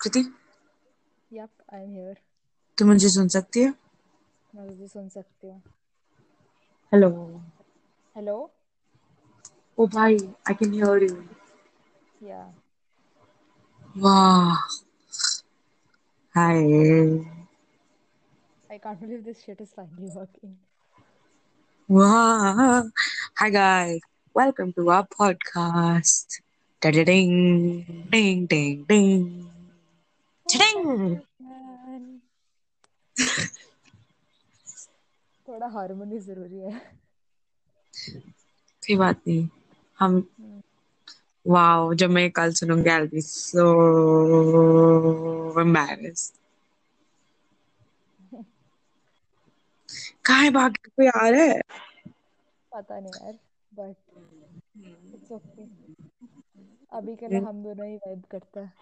Sukriti yup I am here तू मुझे सुन सकती है? मैं तुझे सुन सकती हूँ। हेलो हेलो ओ भाई आई कैन हियर यू या वाह hi I can't believe this shit is finally working वाह hi guys welcome to our podcast ding ding ding ding. Ding थोड़ा हार्मनी ज़रूरी है। कोई बात नहीं। हम वाओ जब मैं कल सुनूँगी आई बी सो embarrassed कहाँ है बाकी कोई आ रहा है? पता नहीं यार बट इट्स ओके अभी के लिए हम दोनों ही वाइब करते हैं।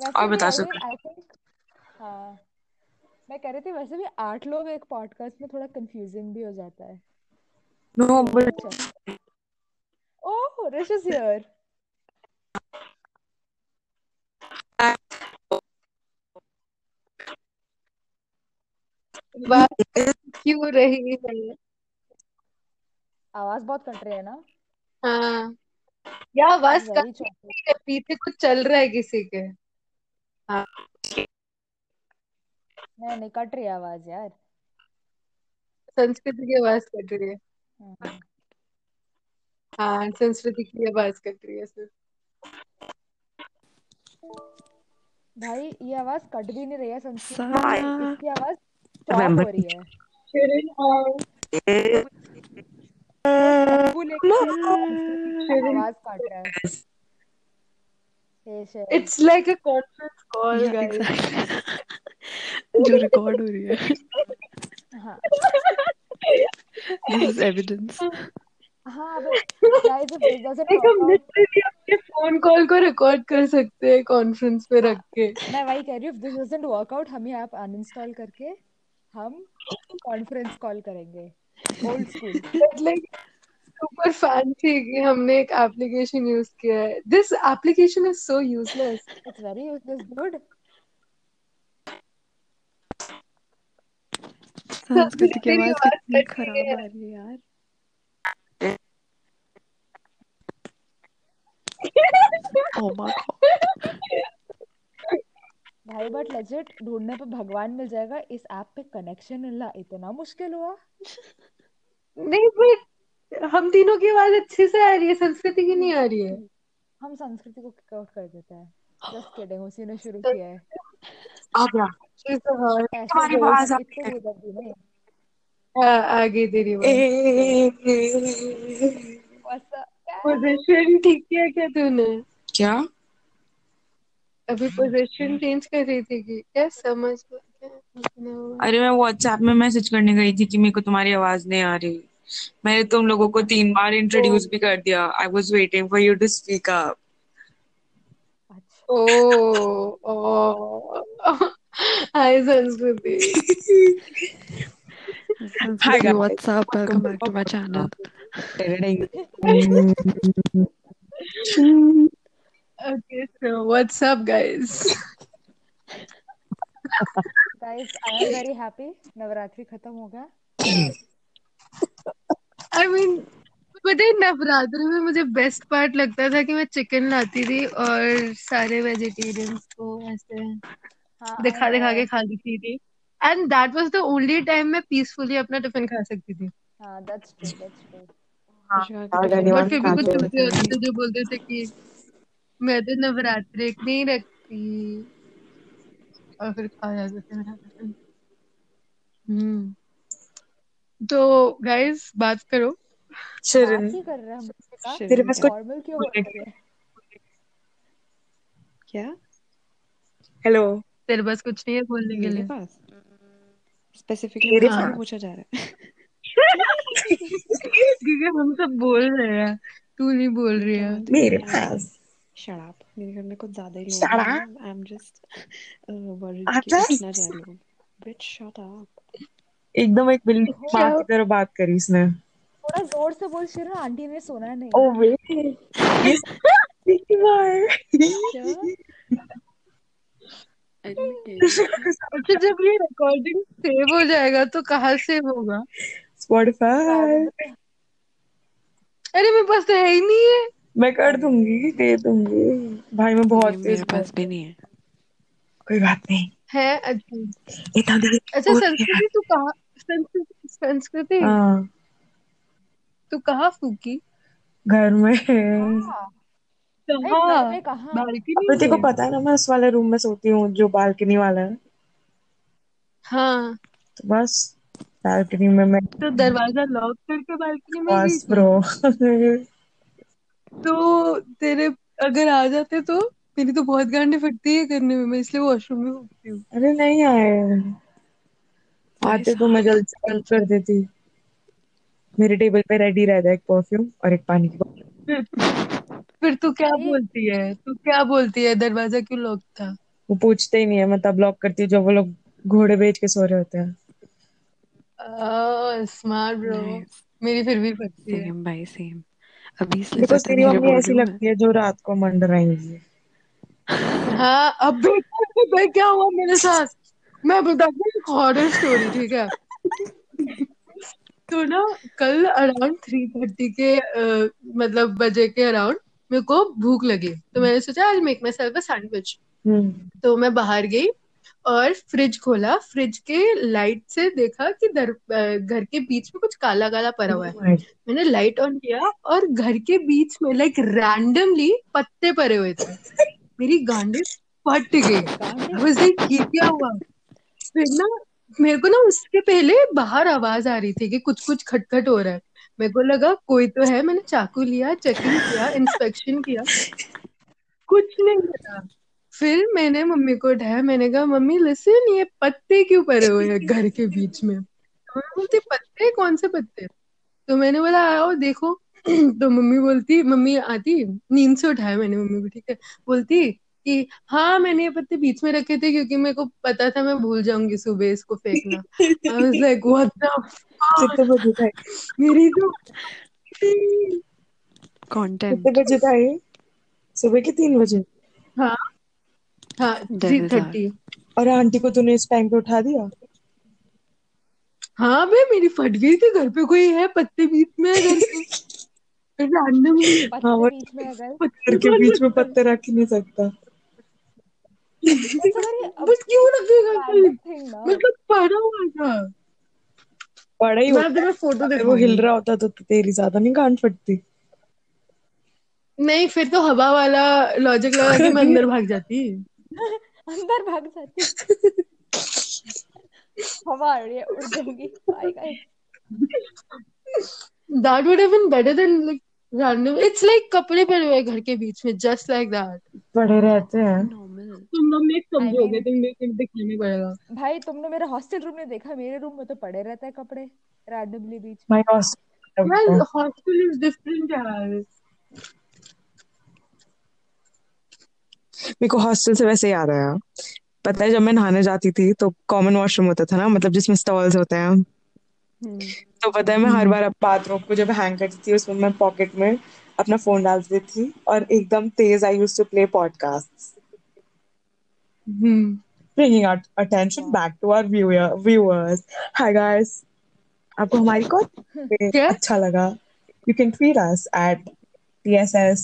और बता सकते हाँ। मैं कह रही थी वैसे भी आठ लोग एक पॉडकास्ट में थोड़ा कंफ्यूजिंग भी हो जाता है। नो बट चल ओह रिश इज़ हियर बात क्यों रही है? आवाज़ बहुत कट रही है ना? हाँ। या आवाज़ कम चॉपी है पीछे कुछ चल रहा है किसी के। नहीं नहीं कट रही है आवाज़ यार। संस्कृति की आवाज़ कट रही है। हम्म, हाँ संस्कृति की आवाज़ कट रही है सिर्फ़ भाई ये आवाज़ कट भी नहीं रही है संस्कृत की इसकी आवाज़ remember हो रही है। शिरिन आवाज़ काट रहा है। It's like a conference call guys जो रिकॉर्ड हो रही है। हाँ। दिस इज़ एविडेंस हाँ गाइस डजंट लाइक हम लिटरली अपने फ़ोन कॉल को रिकॉर्ड कर सकते हैं कॉन्फ्रेंस पे हाँ रख के। मैं वही कह रही हूँ if this doesn't work out हम ये ऐप अनइंस्टॉल करके हम कॉन्फ्रेंस कॉल करेंगे। Old school like super fancy कि हमने एक एप्लीकेशन यूज़ किया है। This application is so useless it's very useless dude Sanskriti की आवाज़ आवाज़ कितनी खराब आ रही है यार। Oh my god. भाई बट लेजिट ढूँढने पे भगवान मिल जाएगा। इस ऐप पे कनेक्शन मिलना इतना मुश्किल हुआ। नहीं बट हम तीनों की आवाज़ अच्छे से आ रही है संस्कृति की नहीं आ रही है। हम संस्कृति को किक आउट कर देते हैं। जस्ट किडिंग उसी ने शुरू किया है। आ गया तुम्हारी आवाज़ आ हाँ, आ गई तेरी? पोजीशन ठीक किया क्या तूने? क्या? अभी पोजीशन चेंज कर रही थी कि क्या समझ अरे मैं व्हाट्सएप में मैसेज करने गई थी कि मेरे को तुम्हारी आवाज़ नहीं आ रही। मैंने तुम लोगों को तीन बार इंट्रोड्यूस भी कर दिया। I was waiting for you to speak up अच्छा। ओ ओ। हाय संस्कृति Hi guys, what's up? Welcome back to my channel. Navratri खत्म हो गया। आई मीन पता है नवरात्रि में मुझे बेस्ट पार्ट लगता था कि मैं चिकन लाती थी और सारे वेजिटेरियंस को ऐसे हाँ दिखा दिखा के खा देती थी। And that was the only time मैं पीसफुली अपना टिफ़िन खा सकती थी। हाँ that's true that's true. Vishakha के How's टिफ़िन anyone बट फिर भी कुछ बहुत catching? चूजे पता होते थे जो बोलते थे कि मैं तो नवरात्रि नहीं रखती। और फिर खा जाते थे मेरा टिफ़िन हम्म। तो गाइस बात करो। रहे हैं तेरे पास कुछ क्यों हो रही क्या? हेलो तेरे पास कुछ नहीं है बोलने के लिए। Specifically pass? पूछा जा रहा है। क्योंकि हम सब बोल रहे हैं। तू नहीं बोल रही है। मेरे पास? शट अप मेरे घर में कुछ ज़्यादा ही लोग Shut हैं। आई एम जस्ट वरीड I'm कि कुछ जाए लोग बिच शट अप एकदम एक बिल्ली माँ की तरह बात करी इसने। थोड़ा ज़ोर से बोल शिरण आंटी ने सुना नहीं। ओ वे। ये पीछी बार क्या? अच्छा जब ये रिकॉर्डिंग सेव हो जाएगा तो कहाँ सेव होगा? स्पॉटिफाई अरे मेरे पास तो है ही नहीं है। मैं कर दूँगी दे दूँगी। भाई मैं बहुत तेज मेरे पास भी नहीं है। कोई बात नहीं। है अच्छा। अच्छा संस्कृति तू कहाँ संस्कृति संस्कृति। हाँ तू कहाँ फूकी? घर में। हाँ। कहाँ? बालकनी तेरे को पता है ना मैं उस वाले रूम में सोती हूँ जो बालकनी वाला है। हाँ। तो बस बालकनी में मैं तो दरवाज़ा लॉक करके बालकनी में बस ब्रो तो तेरे अगर आ जाते तो मेरी तो बहुत गांडें फटती है करने में मैं इसलिए वॉशरूम में फूकती हूँ। अरे नहीं आए। आते तो मैं जल्द से जल्द कर देती। मेरे टेबल पे रेडी रहता है एक परफ्यूम और एक पानी की बोतल। फिर तू क्या बोलती है? तू क्या बोलती है? दरवाज़ा क्यों लॉक था? वो पूछते ही नहीं है मैं तब ब्लॉक करती हूँ जब वो लोग घोड़े बेच के सो रहे होते हैं। स्मार्ट ब्रो मेरी फिर भी फटती है। सेम भाई सेम अभी पता तेरी मम्मी ऐसी लगती है जो रात को मंडराएँगी। हाँ अब देखो है क्या हुआ मेरे साथ? मैं बताती हूँ हॉरर स्टोरी ठीक है? तो ना कल अराउंड थ्री थर्टी के अ, मतलब बजे के अराउंड मेरे को भूख लगी। तो मैंने सोचा आज make myself a sandwich तो मैं बाहर गई और फ्रिज खोला। फ्रिज के लाइट से देखा कि दर घर के बीच में कुछ काला काला पड़ा हुआ है। मैंने लाइट ऑन किया और घर के बीच में लाइक रैंडमली पत्ते पड़े हुए थे। मेरी गांडें फट गई। क्या हुआ। फिर ना मेरे को ना उसके पहले बाहर आवाज़ आ रही थी कि कुछ कुछ खटखट हो रहा है। मेरे को लगा कोई तो है, मैंने चाकू लिया चेकिंग किया इंस्पेक्शन किया। कुछ नहीं मिला फिर मैंने मम्मी को उठाया, मैंने कहा, मम्मी लिसन ये पत्ते क्यों पड़े हुए हैं घर के बीच में? तो बोलती पत्ते, कौन से पत्ते? तो मैंने बोला, आओ देखो। तो मम्मी बोलती, मम्मी आती, नींद से उठाया मैंने मम्मी को, ठीक है? बोलती कि हाँ मैंने ये पत्ते बीच में रखे थे क्योंकि मेरे को पता था मैं भूल जाऊँगी सुबह इसको फेंकना। I was like what the मेरी तो कंटेंट कितने बजे था ये? सुबह के तीन बजे? हाँ। हाँ थ्री थर्टी और आंटी को तूने इस टाइम पे उठा दिया? हाँ बे मेरी फट गई थी घर पे कोई है पत्ते बीच में है घर के रैंडमली पत्ते हाँ, वो- बीच में अगर? घर के बीच में पत्ते रख ही नहीं सकता। बस क्यों कोई ना। मतलब पड़ा हुआ था। बड़ा ही मैं फ़ोटो वो हिल रहा होता तो तेरी ज़्यादा नहीं गांड फटती। नहीं फिर तो हवा वाला लॉजिक लगा के मैं अंदर भाग जाती। अंदर भाग जाती। हवा आ रही है उड़ जाऊँगी that would have been better than like random it's like कपड़े पड़े हुए घर के बीच में जस्ट लाइक दैट पड़े रहते हैं। तुम लोग ने I समझोगे mean- तुमने फिर दिखाने पड़ेगा। भाई तुमने मेरा हॉस्टल रूम नहीं देखा? मेरे रूम में तो पड़े रहते हैं कपड़े रैंडमली बीच में। माय हॉस्टल यार हॉस्टल इज़ डिफरेंट यार। मेरे को हॉस्टल से वैसे याद आया। पता है जब मैं नहाने जाती थी तो कॉमन वॉशरूम होता था ना मतलब जिसमें स्टॉल्स होते हैं। तो पता है मैं हर बार बाथरूम को जब हैंग करती थी उसमें मैं पॉकेट में अपना फ़ोन डाल देती थी और एकदम तेज I use to play podcast hmm. Bringing our attention back to our viewer viewers hi आपको हमारी क्या? अच्छा लगा? You can tweet us at tss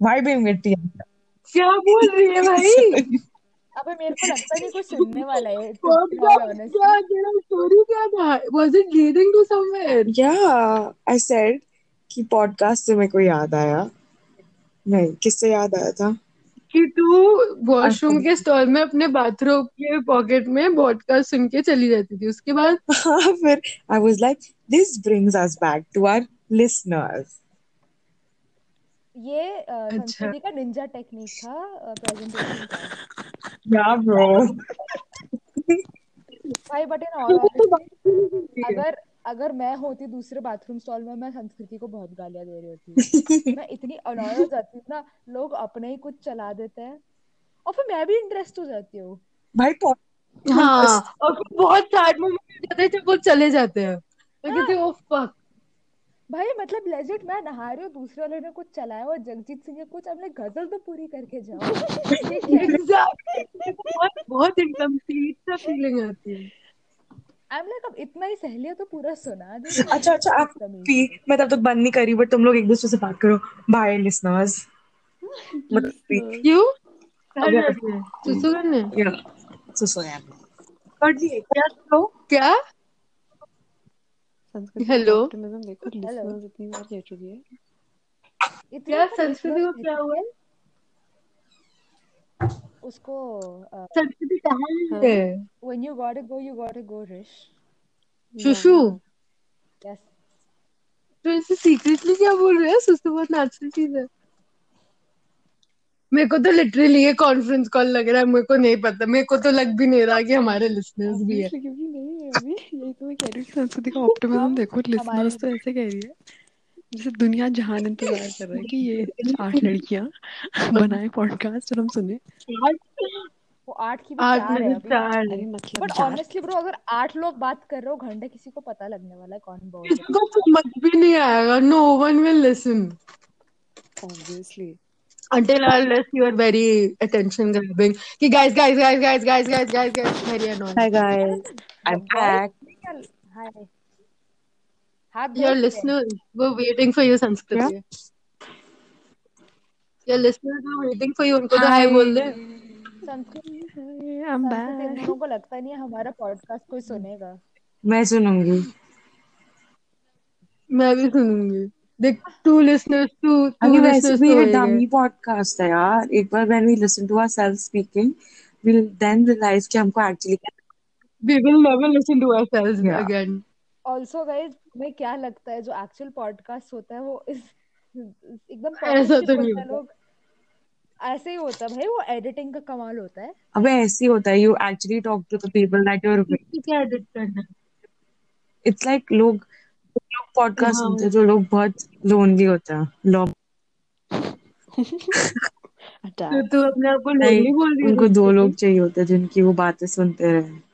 vibing with tss क्या बोल रही है भाई? अबे मेरे को लगता नहीं कोई सुनने वाला है क्या तेरा स्टोरी क्या था? Was it leading to somewhere yeah i said कि पॉडकास्ट से मेरे को याद आया। नहीं किससे याद आया था? कि तू वॉशरूम के स्टॉल में अपने बाथरूम के पॉकेट में पॉडकास्ट सुन के चली जाती थी। उसके बाद हाँ फिर I was like this brings us back to our listeners. ये अ, संस्कृति का निंजा टेक्निक था प्रेजेंटेशन का। yeah bro? भाई बट इन ऑल अगर अगर मैं होती दूसरे बाथरूम स्टॉल में मैं संस्कृति को बहुत गालियाँ दे रही होती। मैं इतनी अनॉय हो जाती हूँ ना लोग अपने ही कुछ चला देते हैं। और फिर मैं भी इंटरेस्ट हो जाती हूँ। भाई pod- हाँ और बहुत सैड मोमेंट हो जाते हैं जब वो चले जाते हैं। तो कहते ओ फक भाई मतलब लेजिट मैं नहा रही हूँ दूसरे वाले ने कुछ चलाया और जगजीत सिंह ने कुछ हमने गज़ल तो पूरी करके जाओ। ये बहुत बहुत एकदम स्वीट सा फीलिंग आती है। आई एम लाइक अब इतना ही सहेली है तो पूरा सुना दे। अच्छा अच्छा आप पी मैं तब तक बंद नहीं करी बट तुम लोग एक दूसरे से बात करो। बाय लिसनर्स मतलब क्यों कहाँ जाती है सुसु करने या सो सो यार कर दिए क्या करो क्या? संस्कृति Hello? देखो लिसनर्स इतनी बार कह चुकी है। क्या तो संस्कृति को क्या हुआ? है? उसको संस्कृति कहाँ हाँ? When you got go you got go रिश शुशु यस तो सीक्रेटली क्या बोल रहे हैं? बहुत नेचुरल चीज़ है। मेरे को तो लिटरली ये कॉन्फ्रेंस कॉल लग रहा है मेरे को नहीं पता। मेरे को तो लग भी नहीं रहा कि हमारे लिसनर्स भी है। क्योंकि नहीं है अभी यही तो मैं कह रही हूँ। संस्कृति का ऑप्टिमिज्म हम देखो लिसनर्स तो ऐसे कह रही है। जैसे दुनिया जहान इंतज़ार कर रहा है कि ये आठ लड़कियाँ बनाए पॉडकास्ट और हम सुने। वो आठ की भी चार है अभी। चार अरे मतलब बट ऑनेस्टली ब्रो अगर आठ लोग बात कर रहे हो घंटे किसी को पता लगने वाला है कौन बोल रहा किसी को समझ भी नहीं आएगा। No one will listen obviously until unless you are very attention grabbing कि guys guys guys guys guys guys guys guys very annoying hi guys back है हाय हाथ your listeners were waiting for you Sanskriti your listeners were waiting for you. उनको तो हाय बोल दे संस्कृत आई am इन लोगों को लगता नहीं है हमारा पॉडकास्ट कोई सुनेगा। मैं सुनूँगी। मैं भी सुनूँगी। देख two listeners two two अभी वैसे भी तो ये डमी पॉडकास्ट है। यार। एक बार when we listen to ourselves speaking we'll then realize कि हमको actually we will never listen to ourselves Yeah. again. Guys तुम्हें क्या लगता है जो एक्चुअल पॉडकास्ट होता है वो इस एकदम ऐसा तो नहीं होता। है ऐसे ही होता है भाई वो एडिटिंग का कमाल होता है। अबे ऐसे ही होता है you actually talk to the people that your इसको क्या edit करना? इट्स लाइक लोग लोग पॉडकास्ट हाँ। सुनते हैं जो लोग बहुत लोनली होता है। लोग तो तू अपने आप को नहीं बोल रही है उनको दो लोग चाहिए होते हैं जिनकी वो बातें सुनते रहे।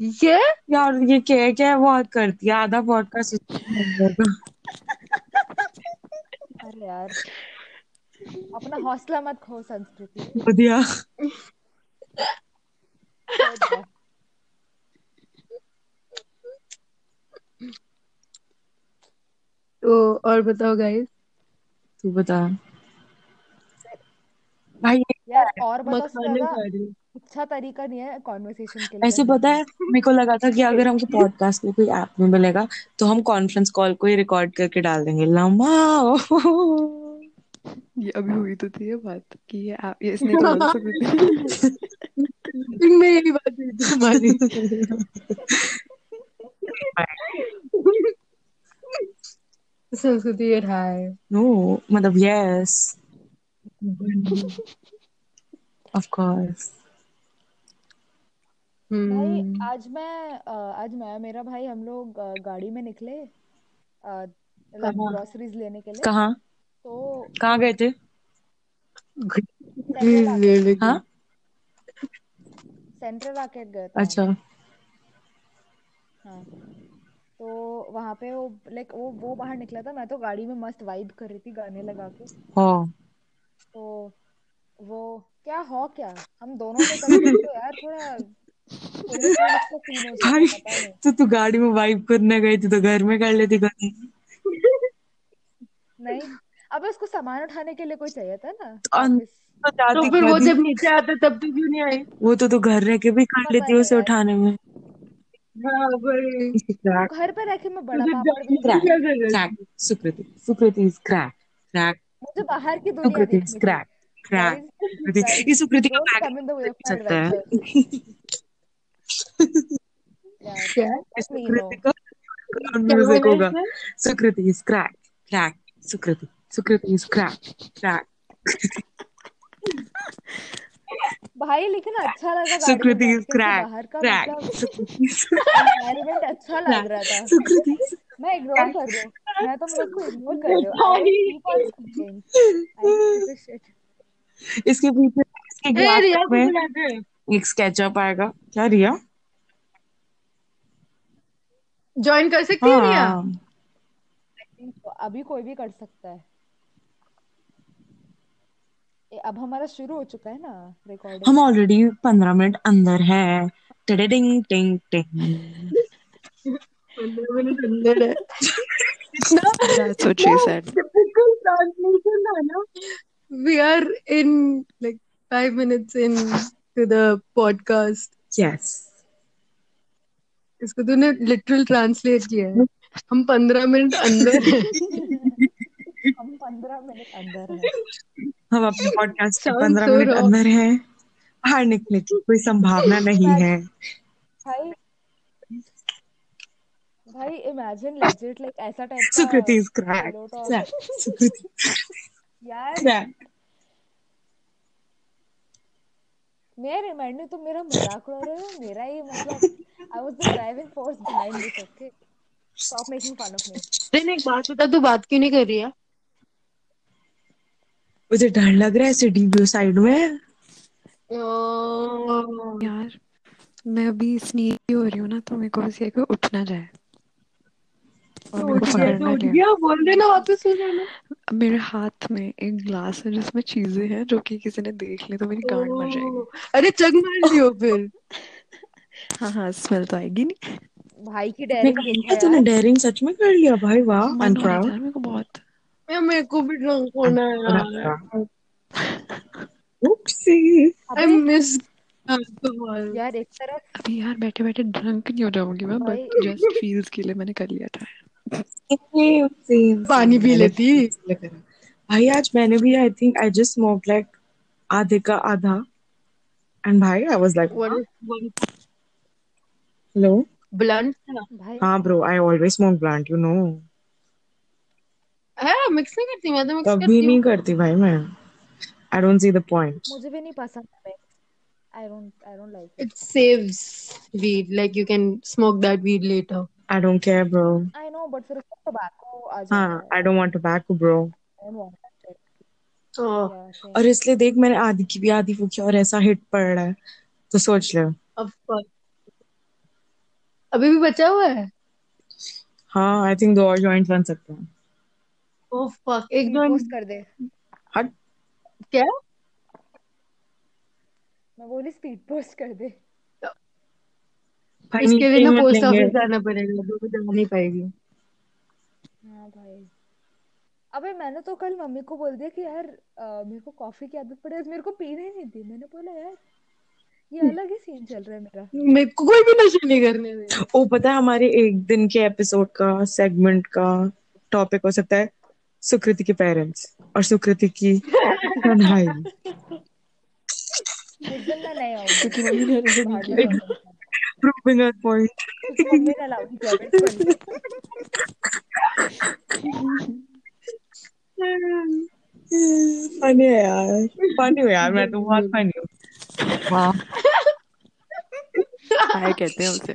क्या यार ये क्या क्या बहुत करती है? आधा पॉडकास्ट अरे यार अपना हौसला मत खो संस्कृति। बढ़िया। तो और बताओ गाइस तू बता। भाई यार और बताओ रही हूँ अच्छा तरीका नहीं है कॉन्वर्सेशन के लिए ऐसे पता है मेरे को लगा था कि अगर हमको पॉडकास्ट में कोई ऐप में मिलेगा तो हम कॉन्फ्रेंस कॉल को ही रिकॉर्ड करके डाल देंगे। लंबा ये अभी हुई तो थी ये बात कि ये आप ये इसने तो बोला सकती मीटिंग में यही बात हुई थी। हमारी संस्कृति ये हाय नो मतलब यस ऑफ़ कोर्स भाई हम्म। आज मैं आज मैं मेरा भाई हम लोग गाड़ी में निकले? ग्रोसरीज लेने के लिए। कहाँ? तो कहाँ गए थे? सेंट्रल आर्केड हाँ? सेंट्रल आर्केड गए थे अच्छा। हाँ। तो वहाँ पे वो लाइक वो वो बाहर निकला था मैं तो गाड़ी में मस्त वाइब कर रही थी गाने लगा के। हो। तो वो क्या हो क्या? हम दोनों कुछ तो यार थोड़ा तो भाई तू तो गाड़ी में वाइप करने गई थी तो घर में कर लेती गाड़ी। नहीं अब उसको सामान उठाने के लिए कोई चाहिए था ना? तो, तो फिर वो जब नीचे आते तब तो क्यों नहीं आई? वो तो तू घर रह के भी कर लेती उसे उठाने में। हाँ, घर पर रखे मैं बड़ा crack Sukriti Sukriti is crack crack मुझे बाहर की सुकृति इज़ क्रैक क्रैक ये सुकृति का क्रैक सकता है। Sukriti is crack crack Sukriti Sukriti is crack crack भाई लेकिन अच्छा लगा सुकृति इज़ क्रैक क्रैक अच्छा लग रहा था। सुकृति मैं इग्नोर कर रही हूँ। मैं तो मतलब मुझे इग्नोर कर रही हूँ। इसके पीछे इसके ग्लास में एक स्केचअप आएगा। क्या रिया? ज्वाइन कर सकती है रिया अभी कोई भी कर सकता है। ए, अब हमारा शुरू हो चुका है ना हम रिकॉर्डिंग ऑलरेडी पंद्रह मिनट अंदर है। टिडिंग टिंग टिंग। पंद्रह मिनट अंदर इतना That's what she said. typical translation था ना। We are in like five minutes in to the podcast. Yes इसको तूने लिटरल ट्रांसलेट किया है। हम पंद्रह मिनट अंदर हैं। हम पंद्रह मिनट अंदर हैं। हम अपने पॉडकास्ट के पंद्रह so मिनट अंदर हैं। बाहर निकलने की कोई संभावना नहीं है। भाई भाई इमेजिन लेजिट लाइक ऐसा टाइप का Sukriti is crack crack Sukriti यार क्रैक मैं रिमाइंड तुम मेरा मज़ाक उड़ा रहे हो मेरा ही मतलब I was the driving force behind this okay stop making fun of me दिन एक बात बता तू बात क्यों नहीं कर रही है? मुझे डर लग रहा है सिटी व्यू साइड में। यार मैं अभी स्नीक हो रही हूँ ना तो मेरे को बस ये कोई उठ जाए। और मेरे को पकड़ना तो उठ ले बोल देना वापस हो जाना। मेरे हाथ में एक ग्लास है जिसमें चीज़ें हैं जो कि किसी ने देख ली तो मेरी गांड मर जाएगी। अरे चग मार लियो फिर। हाँ हाँ स्मेल तो आएगी नहीं। भाई की मैं डेयरिंग तूने यार डेयरिंग सच में कर लिया भाई? वाह आई एम मन हो रहा था प्राउड यार मेरे को बहुत। यार मेरे को भी ड्रंक होना है यार। Oopsie. आई मिस यार एक तरफ़ अभी यार बैठे बैठे ड्रंक नहीं हो जाऊँगी मैं बट जस्ट फील्स के लिए मैंने कर लिया था. पानी पी लेती। भाई आज मैंने भी I think I just smoke like आधे का आधा। एंड भाई I was like hello blunt भाई। हाँ bro I always smoke blunt you know है मिक्स नहीं करती मैं तो मिक्स कभी करती नहीं करती भाई मैं। I don't see the point मुझे भी नहीं पसंद है I don't I don't like it saves weed like you can smoke that weed later I don't care bro I know but फिर उसमें टोबैको आ हाँ जाता आई है don't want tobacco bro I don't want और इसलिए देख मैंने आधी की भी आधी फूकी और ऐसा हिट पड़ रहा है। तो सोच ले। अभी भी बचा हुआ है? हाँ आई थिंक दो और जॉइंट बन सकते हैं। Oh fuck. एक जॉइंट पोस्ट कर दे। हट। क्या? मैं बोली स्पीड पोस्ट कर दे। भाई इसके लिए ना पोस्ट ऑफ़िस जाना पड़ेगा तो वो जा नहीं पाएगी हाँ भाई। अबे मैंने तो कल मम्मी को बोल दिया कि यार अ, मेरे को कॉफ़ी की आदत पड़ी है मेरे को पीने ही नहीं दी। मैंने बोला यार ये अलग ही सीन चल रहा है मेरा। मेरे को कोई भी नशा नहीं करने दे। ओ पता है हमारे एक दिन के एपिसोड का सेगमेंट का टॉपिक हो सकता है सुकृति के पेरेंट्स और सुकृति की तन्हाई जिस दिन मैं नहीं आऊँगी। क्योंकि मम्मी ने किया। किया बचपन में फनी है यार फनी हो यार मैं तो बहुत फनी हूँ वाह हाय कहते हैं उसे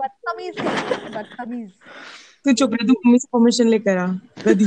बदतमीज बदतमीज तू चुप रह तू मम्मी से परमिशन लेकर आ गधी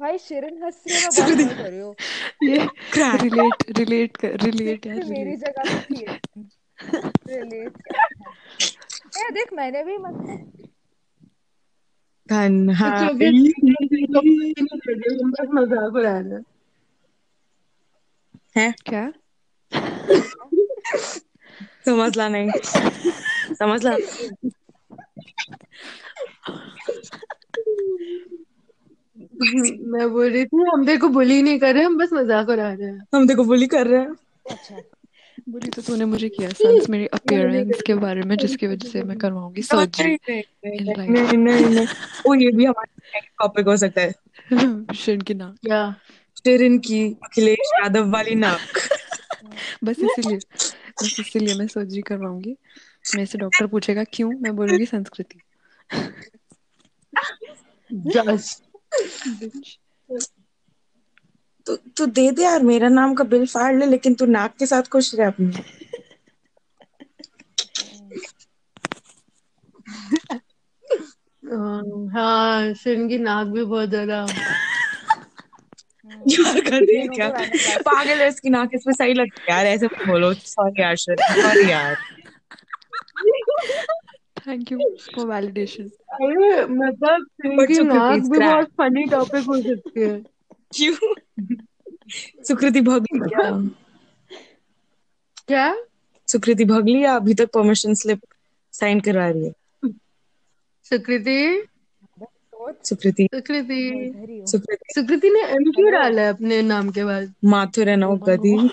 भाई शिरन हंस रही है मैं बहुत हंस रही हूँ ये रिलेट रिलेट कर रिलेट यार मेरी जगह पे थी रिलेट ए देख मैंने भी मतलब तन्हाई हैं। है? क्या? समझ ला नहीं। समझ ला मैं बोल रही थी हम देखो बुली नहीं कर रहे हम बस मज़ाक उड़ा रहे हैं। हम देखो बुली कर रहे हैं। अच्छा। बुली तो तूने मुझे किया सन्स मेरी अपीयरेंस के बारे में जिसकी वजह से मैं करवाऊँगी सर्जरी नहीं नहीं life. नहीं नहीं नहीं ये भी हमारा टॉपिक हो सकता है। शिन की नाक। क्या शिरिन की अखिलेश यादव वाली नाक। बस इसीलिए बस इसीलिए मैं सर्जरी करवाऊँगी। मेरे से डॉक्टर पूछेगा क्यों? मैं बोलूँगी संस्कृति। जस्ट तू तू दे दे यार मेरा नाम का बिल फाड़ ले लेकिन तू नाक के साथ खुश रह अपनी। हाँ शिन की नाक भी बहुत ज़्यादा। यार कर रही क्या पागल है इसकी नाक इसमें सही लगती है। यार ऐसे बोलो। सॉरी यार सॉरी यार। थैंक यू फॉर वैलिडेशन अरे मतलब But नाक भी बहुत फनी टॉपिक हो सकती है। क्यों? सुकृति भगली क्या? क्या? सुकृति भगली या अभी तक परमिशन स्लिप साइन करवा रही है। सुकृति? सुकृति। सुकृति। सुकृति। सुकृति ने एम क्यों डाला है अपने नाम के बाद? माथुर है ना गदी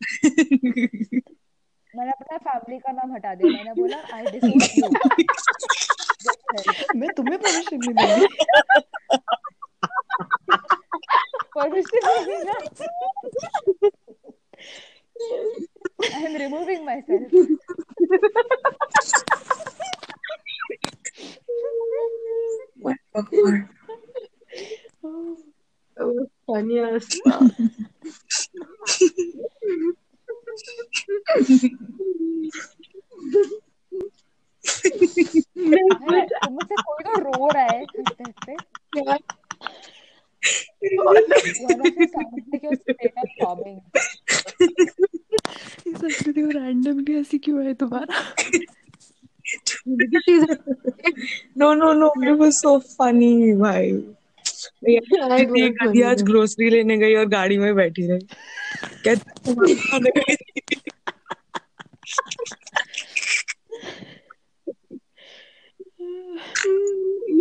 मैंने अपना फैमिली का नाम हटा दिया। मैंने बोला आई डिसोन यू मैं तुम्हें परमिशन नहीं दूँगी परमिशन नहीं ना I am removing myself funny ass तुम से कोई तो रो रहा है हँसते हँसते One of you sounds like you're straight up sobbing. संस्कृति को रैंडमली ऐसी क्यों है तुम्हारा no no no it was so funny भाई। it was आज ग्रोसरी लेने गई और गाड़ी में बैठी रही। कहती गई थी।"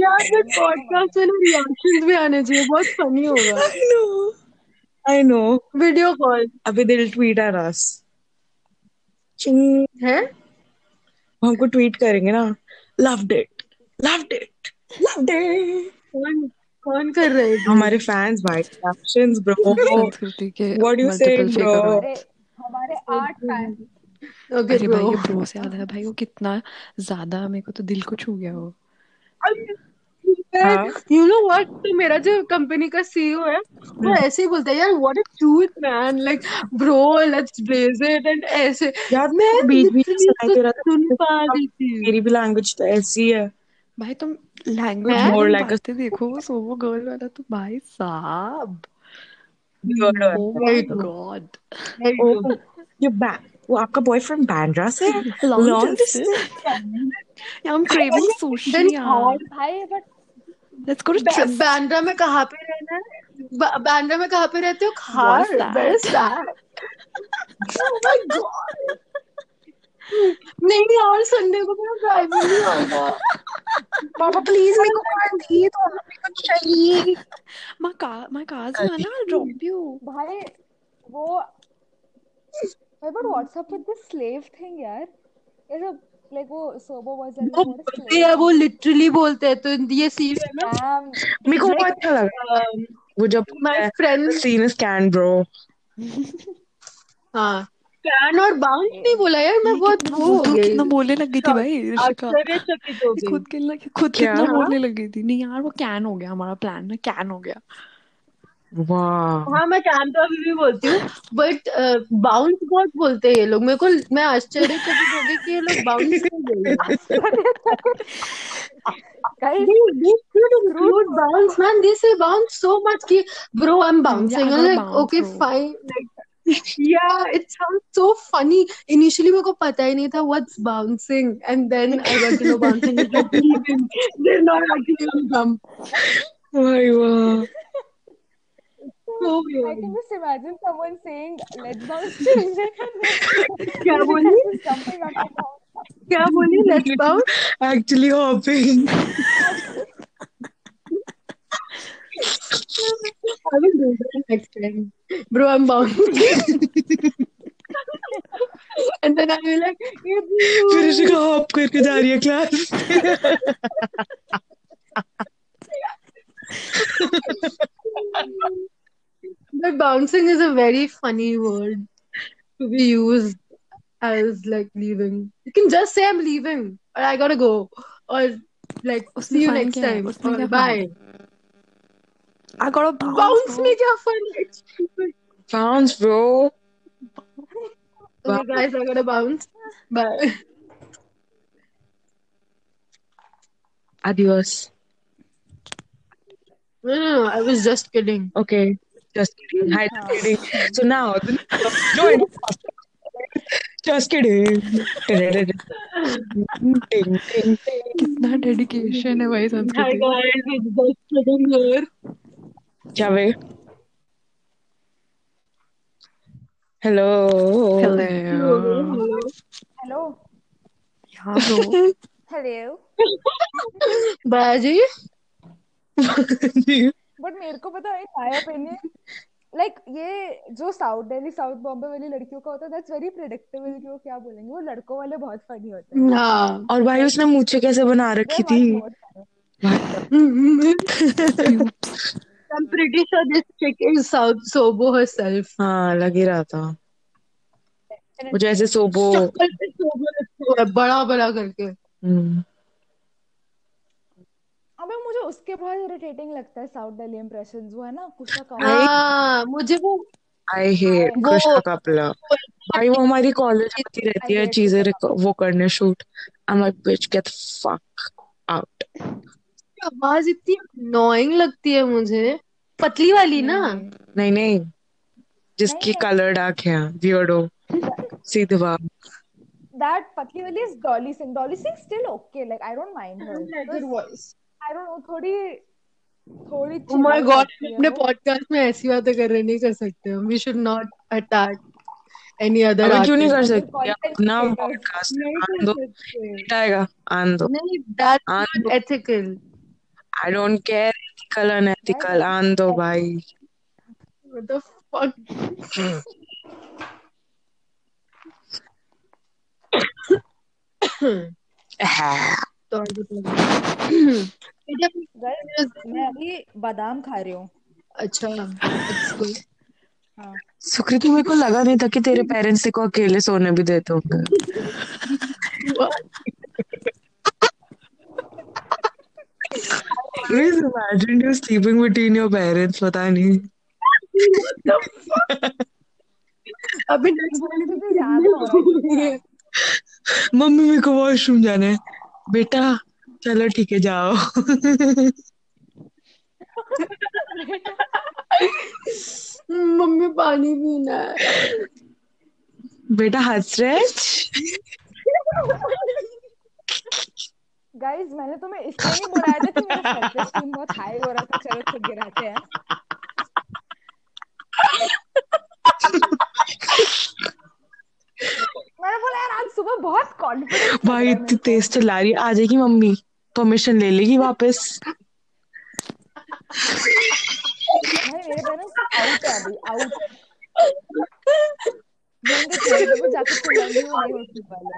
यार ये पॉडकास्ट में रिएक्शंस भी आने चाहिए बहुत फनी होगा। I know I know video call अभी दिल ट्वीट आ चिंग है? हमको ट्वीट करेंगे ना। Loved it loved it. Loved it. कौन कौन कर रहे हैं? हमारे फैंस भाई captions bro. संस्कृति के What do you say, bro? fake हमारे आठ ओके अरे भाई ब्रो ये ब्रो से याद है भाई वो कितना ज़्यादा मेरे को तो दिल को छू गया वो। हाँ। यू नो व्हाट तो मेरा जो कंपनी का सीईओ है वो ऐसे ही बोलता है यार what a cute man like bro let's blaze it and ऐसे यार मैं बीच बीच में सुनाई दे रहा था सुन पा रही थी। मेरी भी लैंग्वेज तो ऐसी है। भाई तुम लैंग्वेज मोर लाइक करते देखो वो सो वो गर्ल वाला तो भाई साहब। Oh my god you back वो आपका बॉयफ्रेंड बैंड्रा से? लॉन्ग डिस्टेंस यार हम क्रेविंग सुशी यार भाई but let's go to trip Bandra में कहाँ पे रहना है? बैंड्रा में कहाँ पे रहते हो? Khar what that oh my god नहीं यार संडे को मेरा ड्राइवर नहीं आएगा पापा प्लीज़ मेरे को कार दी तो मेरे को चाहिए। My car, my car's Nana. I'll drop you. भाई वो भाई but what's up with this slave thing यार। ये सब लाइक वो सोबो वाज एंड वो बोलते हैं वो लिटरली बोलते हैं तो ये सीन है ना। मेरे को वो अच्छा लगा। Um, वो जब my friend scene is can bro हाँ। कैन और बाउंस नहीं बोला यार मैं बहुत वो हो तो गई कितना बोलने लग गई थी भाई ऋषिका आश्चर्यचकित हो गई खुद के खुद क्या? कितना बोलने लग गई थी नहीं यार वो कैन हो गया हमारा प्लान ना कैन हो गया वाह हाँ मैं कैन तो अभी भी बोलती हूँ बट बाउंस बहुत बोलते हैं ये लोग मेरे को मैं आश्चर्यचकित हो गई कि ये लोग बाउंस क्यों बोल रहे हैं guys They, they should include bounce, man. They say bounce so much ki, bro, I'm bouncing. I I'm like, bounce, okay, bro. fine. Like, yeah, it sounds so funny. Initially, मेरे को पता ही नहीं था what's bouncing, and then I got to know bouncing is like leaving. They're not actually on jump. भाई वाह So I weird. can just imagine someone saying let's bounce together क्या बोली? jumping up and down क्या बोली? Let's bounce. Actually hopping I will do that next time. Bro, I'm bouncing. and then I'll be like, फिर उसे कहा hop करके जा रही है class but bouncing is a very funny word to be used as like leaving. You can just say I'm leaving or I gotta go or like उसमें see you fun next क्या है? time उसमें or क्या fun bye. I got a bounce. Bounce bro. major fun. Bounce, bro. Okay, guys, I got a bounce. Bye. Adios. No, no, no, I was just kidding. Okay, just kidding. Hi, just kidding. So now, no, just kidding. It's not dedication, why Sanskrit? Hi guys, it's just kidding here. क्या वे? Hello. Hello hello यहाँ bro hello but मेरे को पता है my opinion like ये जो south Delhi south Bombay वाली लड़कियों का होता है दैट्स वेरी प्रिडिक्टेबल कि वो क्या बोलेंगे। वो लड़कों वाले बहुत फनी होते हैं। हाँ. और भाई उसने मूछे कैसे बना रखी थी. I'm pretty sure this chick is South Sobo herself. हाँ लग ही रहा था। मुझे ऐसे सोबो है, बड़ा बड़ा करके. हम्म, अबे मुझे उसके बहुत इरिटेटिंग लगता है साउथ दिल्ली इंप्रेशंस वो है ना कुशा का हाँ, मुझे वो आई हेट वो- कृष्णा कपला भाई वो हमारी कॉलेज में रहती है चीज़ें वो करने shoot I am like bitch get fuck out आवाज़ इतनी annoying लगती है मुझे. पतली वाली ना? नहीं नहीं जिसकी। कलर्ड आँखें वियर्डो सीधे बाप that पतली वाली is Dolly Singh Dolly Singh still okay like I don't mind her Because, voice. I don't know थोड़ी थोड़ी Oh my god, है अपने। पॉडकास्ट में ऐसी बातें कर रहे नहीं कर सकते हम. We should not attack any other अबे क्यों नहीं कर. सकती अपना नहीं आन दो. आएगा आन दो नहीं, that's not ethical. I don't care ethical unethical आन दो भाई। What the fuck? तो मैं अभी बादाम खा रही हूँ। अच्छा। हाँ। सुकृति मेरे को लगा नहीं था कि तेरे पेरेंट्स तेरे को अकेले सोने भी देते होंगे। Always imagined you sleeping between your parents पता नहीं. अभी next वाली मुझे भी याद रहा है। मम्मी मेरे को वॉशरूम जाना है। बेटा चलो ठीक है जाओ। मम्मी पानी पीना है। बेटा हंस रहे गाइस मैंने तुम्हें इसलिए नहीं बुलाया था कि मेरा सेल्फ बहुत हाई हो रहा था चलो खुद गिराते हैं। मैंने बोला यार आज सुबह बहुत कॉन्फिडेंस भाई इतनी तेज चला रही है। आ जाएगी मम्मी परमिशन ले लेगी वापस। भाई मेरे पेरेंट्स आउट है अभी आउट मैं थोड़ी देर में जाके चिल्लाऊँगी वो नहीं होने वाला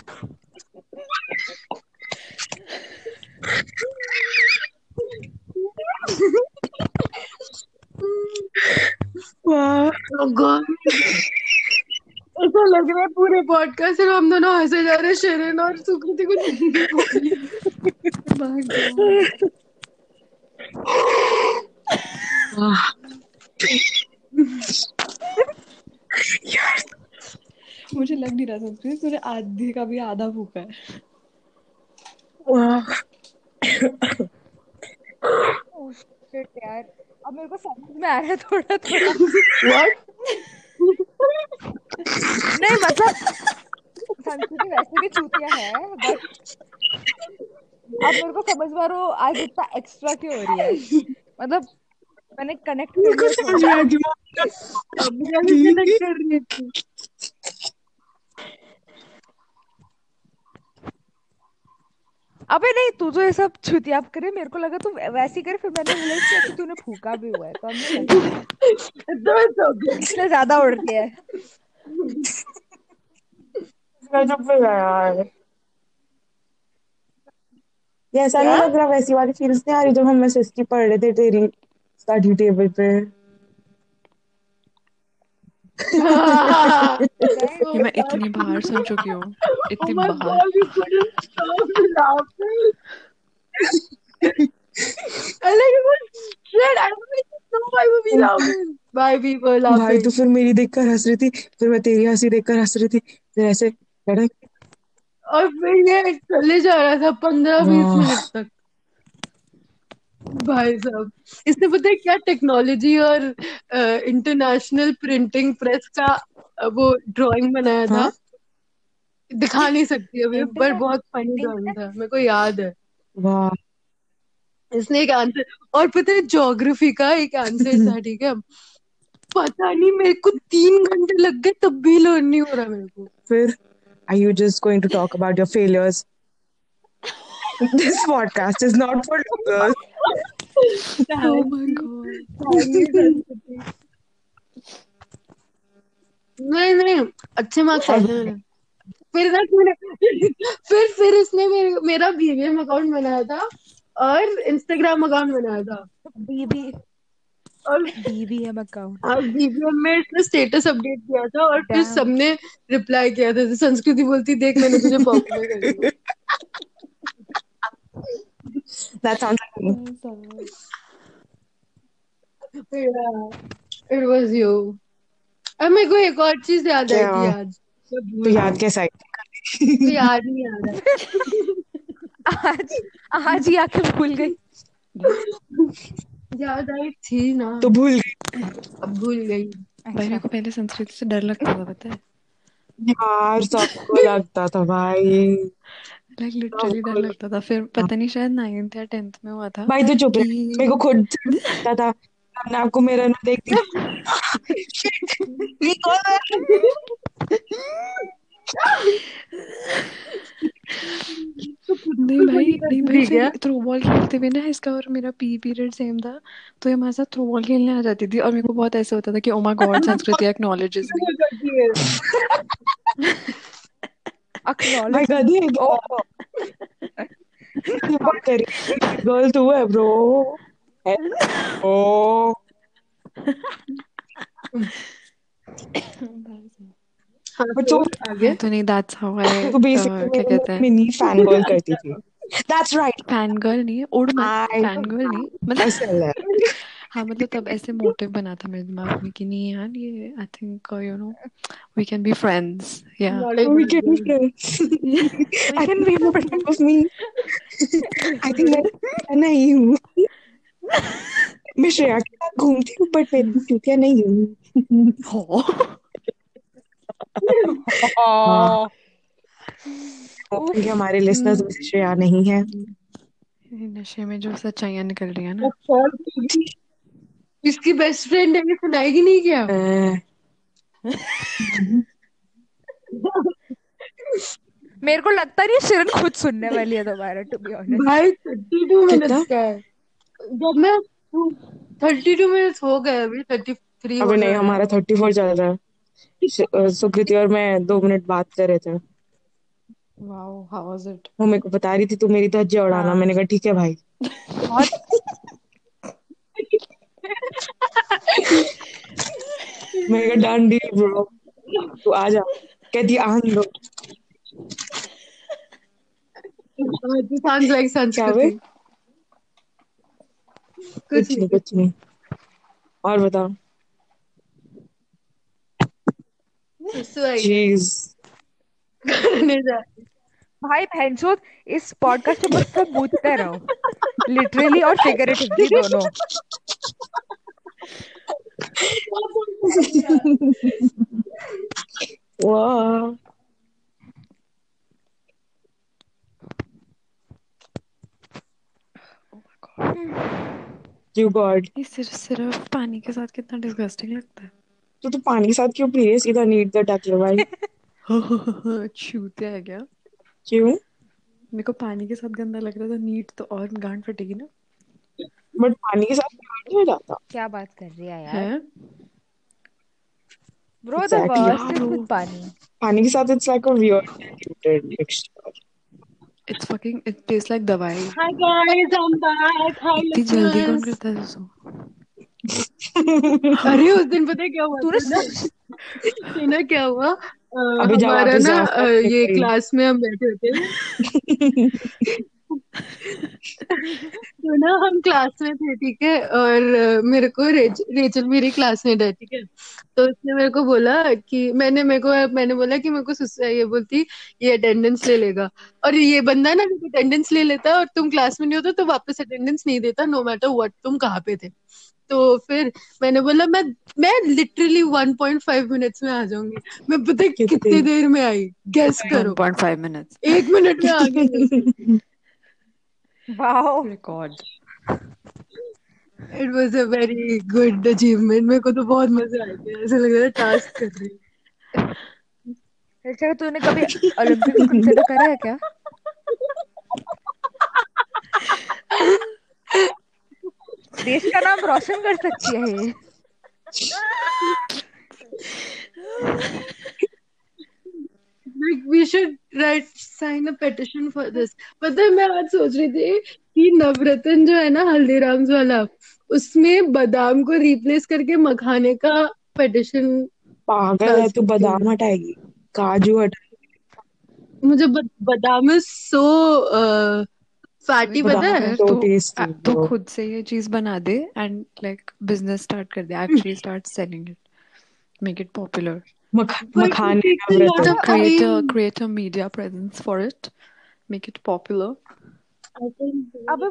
Oh ऐसा लग रहा है पूरे पॉडकास्ट सिर्फ़ हम दोनों हंसे जा रहे हैं शेरन और सुकृति को मुझे लग नहीं रहा संस्कृति तूने आधे का भी आधा फूका है। वाह। शिट यार। अब मेरे को समझ में आया थोड़ा थोड़ा। नहीं मतलब संस्कृति वैसे भी चूतिया है बट अब मेरे को समझ में आ रहा हो आज इतना एक्स्ट्रा क्यों हो रही है? मतलब मैंने कनेक्ट कर लिया समझ थोड़ा में आ गया अब नहीं तू जो ये सब छुतियाप करे मेरे को लगा तू वैसे ही करे फिर मैंने रियलाइज़ किया कि तूने फूका भी हुआ है तो तो it's इसलिए ज़्यादा उड़ रही है। मैं चुप हो गया यार। ये ऐसा नहीं लग रहा वैसी वाली फील्स नहीं आ रही जब हम एसएसटी पढ़ रहे थे तेरी स्टडी टेबल पे। कि मैं इतनी बाहर सुन चुकी हूँ। इतनी oh भाई तो फिर मेरी देखकर हंस रही थी फिर मैं तेरी हँसी देखकर हंस रही थी फिर ऐसे और फिर ये चले जा रहा था पंद्रह बीस हाँ। मिनट तक। भाई साहब। इसने पता है क्या टेक्नोलॉजी और इंटरनेशनल प्रिंटिंग प्रेस का वो ड्राइंग बनाया था? हाँ? दिखा नहीं सकती अभी पर बहुत फनी ड्राइंग था मेरे को याद है। वाह। इसने एक आंसर और पता है ज्योग्राफी का एक आंसर था ठीक है? पता नहीं मेरे को तीन घंटे लग गए तब भी लर्न नहीं हो रहा मेरे को। फिर are you just going to talk about your failures? This podcast is not for losers oh my god नहीं नहीं अच्छे मार्क्स आए थे मेरे। फिर ना मैंने फिर फिर इसने मेरे, मेरा बीबीएम अकाउंट बनाया था और इंस्टाग्राम अकाउंट बनाया था। बीबी और बीबीएम अकाउंट और बीबीएम में इसने स्टेटस अपडेट किया था और फिर सबने रिप्लाई किया था। संस्कृति बोलती देख मैंने तुझे पॉपुलर कर दिया। that sounds like me it was you अब मेरे को एक और चीज़ याद आई? थी आज तो गई। याद कैसा है मेरे याद नहीं आ रहा आज आज ही आके भूल गई। याद आई थी ना। तो भूल गई। अब भूल गई। भाई मेरे को पहले संस्कृत से डर लगता था पता है? यार सबको लगता था भाई। लाइक लिटरली डर लगता था। फिर पता नहीं शायद नाइन्थ या टेंथ में हुआ था भाई तो चुप रह कि मेरे को खुद लगता था अपने आप को मेरा ना है? नहीं भाई नहीं भाई फिर थ्रो बॉल खेलते हुए ना इसका और मेरा पी पीरियड सेम था तो ये हमारे साथ थ्रो बॉल खेलने आ जाती थी और मेरे को बहुत ऐसा होता था कि ओ my God Sanskriti acknowledges me है अक्नॉलेज गधी है क्या? ये बात करी गर्ल तू है ब्रो ओ हाँ तो आगे। तो नहीं दैट्स हाउ आई तो बेसिकली क्या कहते हैं? मिनी फ़ैन गर्ल करती थी. दैट्स राइट फ़ैन गर्ल नहीं उड़ मत फ़ैन गर्ल नहीं मतलब है हाँ मतलब तब ऐसे मोटिव बना था मेरे दिमाग में कि नहीं यार ये I think you know we can be friends या we can be friends. I can be a friend of me. I think मैं मैं नहीं हूँ। मैं श्रेया के साथ घूमती हूँ बट मैं चूतिया नहीं हूँ। हो। हाँ। क्योंकि हमारे लिसनर्स में श्रेया नहीं है। नशे में जो सच्चाइयाँ निकल रही है ना। इसकी बेस्ट फ्रेंड है ये सुनाएगी नहीं क्या? मेरे को लगता नहीं शिरन खुद सुनने वाली है दोबारा टू बी ऑनेस्ट भाई थर्टी टू कितना? मिनट्स का है। जब मैं थर्टी टू मिनट्स हो गए अभी थर्टी थ्री अबे नहीं हमारा थर्टी फोर चल रहा है। सुकृति और मैं दो मिनट बात कर रहे थे। वाओ हाउ वाज इट वो मेरे को बता रही थी तू मेरी तो धज्जियाँ उड़ाना। मैंने कहा ठीक है भाई। मैंने कहा डन डील ब्रो तू आ जा. कहती आन sounds like संस्कृति कुछ कुछ नहीं कुछ नहीं। और बताओ। चीज़ भाई इस पॉडकास्ट में बस सब बूझते रहो। लिटरली और फिगरेटिवली दोनों। Wow. You God. ये सिर्फ़ सिर्फ़ पानी के साथ कितना डिस्गस्टिंग लगता है। तो तू पानी के साथ क्यों पी रही है? सीधा नीट द टक भाई छूते है क्या? क्यों? मेरे को पानी के साथ गंदा लग रहा था नीट तो और गांड फटेगी ना। बट पानी के साथ नहीं हो जाता। क्या बात कर रही है यार? है? Bro the. वर्स्ट विद पानी। पानी के साथ it's like a weird mixture. It's fucking it taste like दवाई। Hi guys, I'm back. Hi इतनी जल्दी कौन करता है सो अरे उस दिन पता है क्या हुआ तूने था ना? क्या हुआ? हमारा ना ये क्लास में हम बैठे थे तो ना हम क्लास में थे ठीक है? और मेरे को रेच, रेचल मेरी क्लासमेट है ठीक है? तो उसने मेरे को बोला कि मैंने मेरे को मैंने बोला कि मेरे को ये बोलती ये अटेंडेंस ले लेगा। और ये बंदा ना अटेंडेंस ले लेता और तुम क्लास में नहीं होता तो वापस अटेंडेंस नहीं देता नो मैटर व्हाट तुम कहाँ पे थे? तो फिर मैंने बोला मैं मैं लिटरली 1.5 मिनट्स में आ जाऊँगी। मैं पता कितनी? कितनी? देर में आई? गेस करो। 1.5 मिनट्स एक मिनट में आ गई। Wow record it was a very good achievement मेरे को तो बहुत मज़ा आया। था ऐसा लग रहा था टास्क कर रही अच्छा तूने कभी ओलंपिक्स कंसिडर करा है क्या? देश का नाम रोशन कर सकती है like we should write sign a petition for this. पता है मैं आज सोच रही थी कि नवरत्न जो है ना हल्दीराम्स वाला उसमें बादाम को रिप्लेस करके मखाने का पेटिशन पागल है तू बादाम हटाएगी काजू हटा मुझे ब- बादाम इज़ सो फैटी पता है? तो tasty, तो खुद से ये चीज़ बना दे एंड लाइक बिज़नेस स्टार्ट कर दे। Actually start selling it make it popular But create a create a media presence for it. Make it popular. अबे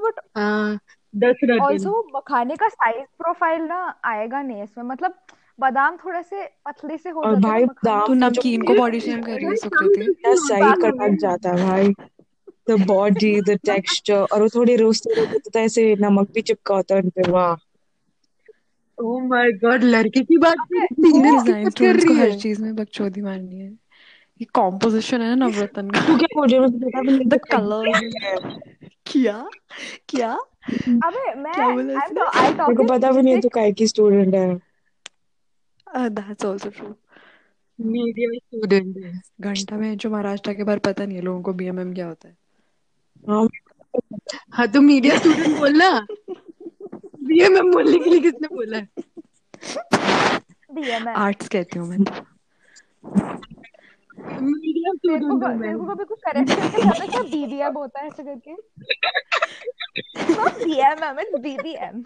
रत्न ऑल्सो मखाने का साइज़ प्रोफ़ाइल ना आएगा नहीं इसमें। मतलब बादाम थोड़े से पतले से हो और भाई बादाम तू नमकीन को बॉडी शेम कर रही है सुकृति क्या सही कटक जाता है भाई? द बॉडी द टेक्सचर और वो थोड़े रोस्टेड होते तो ऐसे नमक भी चिपका होता है उन पे वाह। ओह माय गॉड लड़के की बात सीरियस डिज़ाइन स्टूडेंट्स को रही हर चीज़ में बकचोदी मारनी है। ये कॉम्पोजिशन है ना नवरत्न का। तू क्या रही है? मुझे पता भी नहीं द कलर क्या? क्या? अबे मैं क्या बोला इसने? ta- I मेरे को पता भी नहीं तू काय की स्टूडेंट है। That's also true media student है। घंटा में जो महाराष्ट्र के बाहर पता नहीं है लोगों को बीएमएम क्या होता है। हाँ हाँ। तो मीडिया स्टूडेंट बोलना। बीएमएम बोलने के लिए किसने बोला? है BMM आर्ट्स कहती हूँ मैं। तो मीडिया तेरे को स्टूडेंट हूँ मैं। कभी कुछ करेक्ट करके जाता क्या? BBM होता है ऐसे करके। BMM it's BBM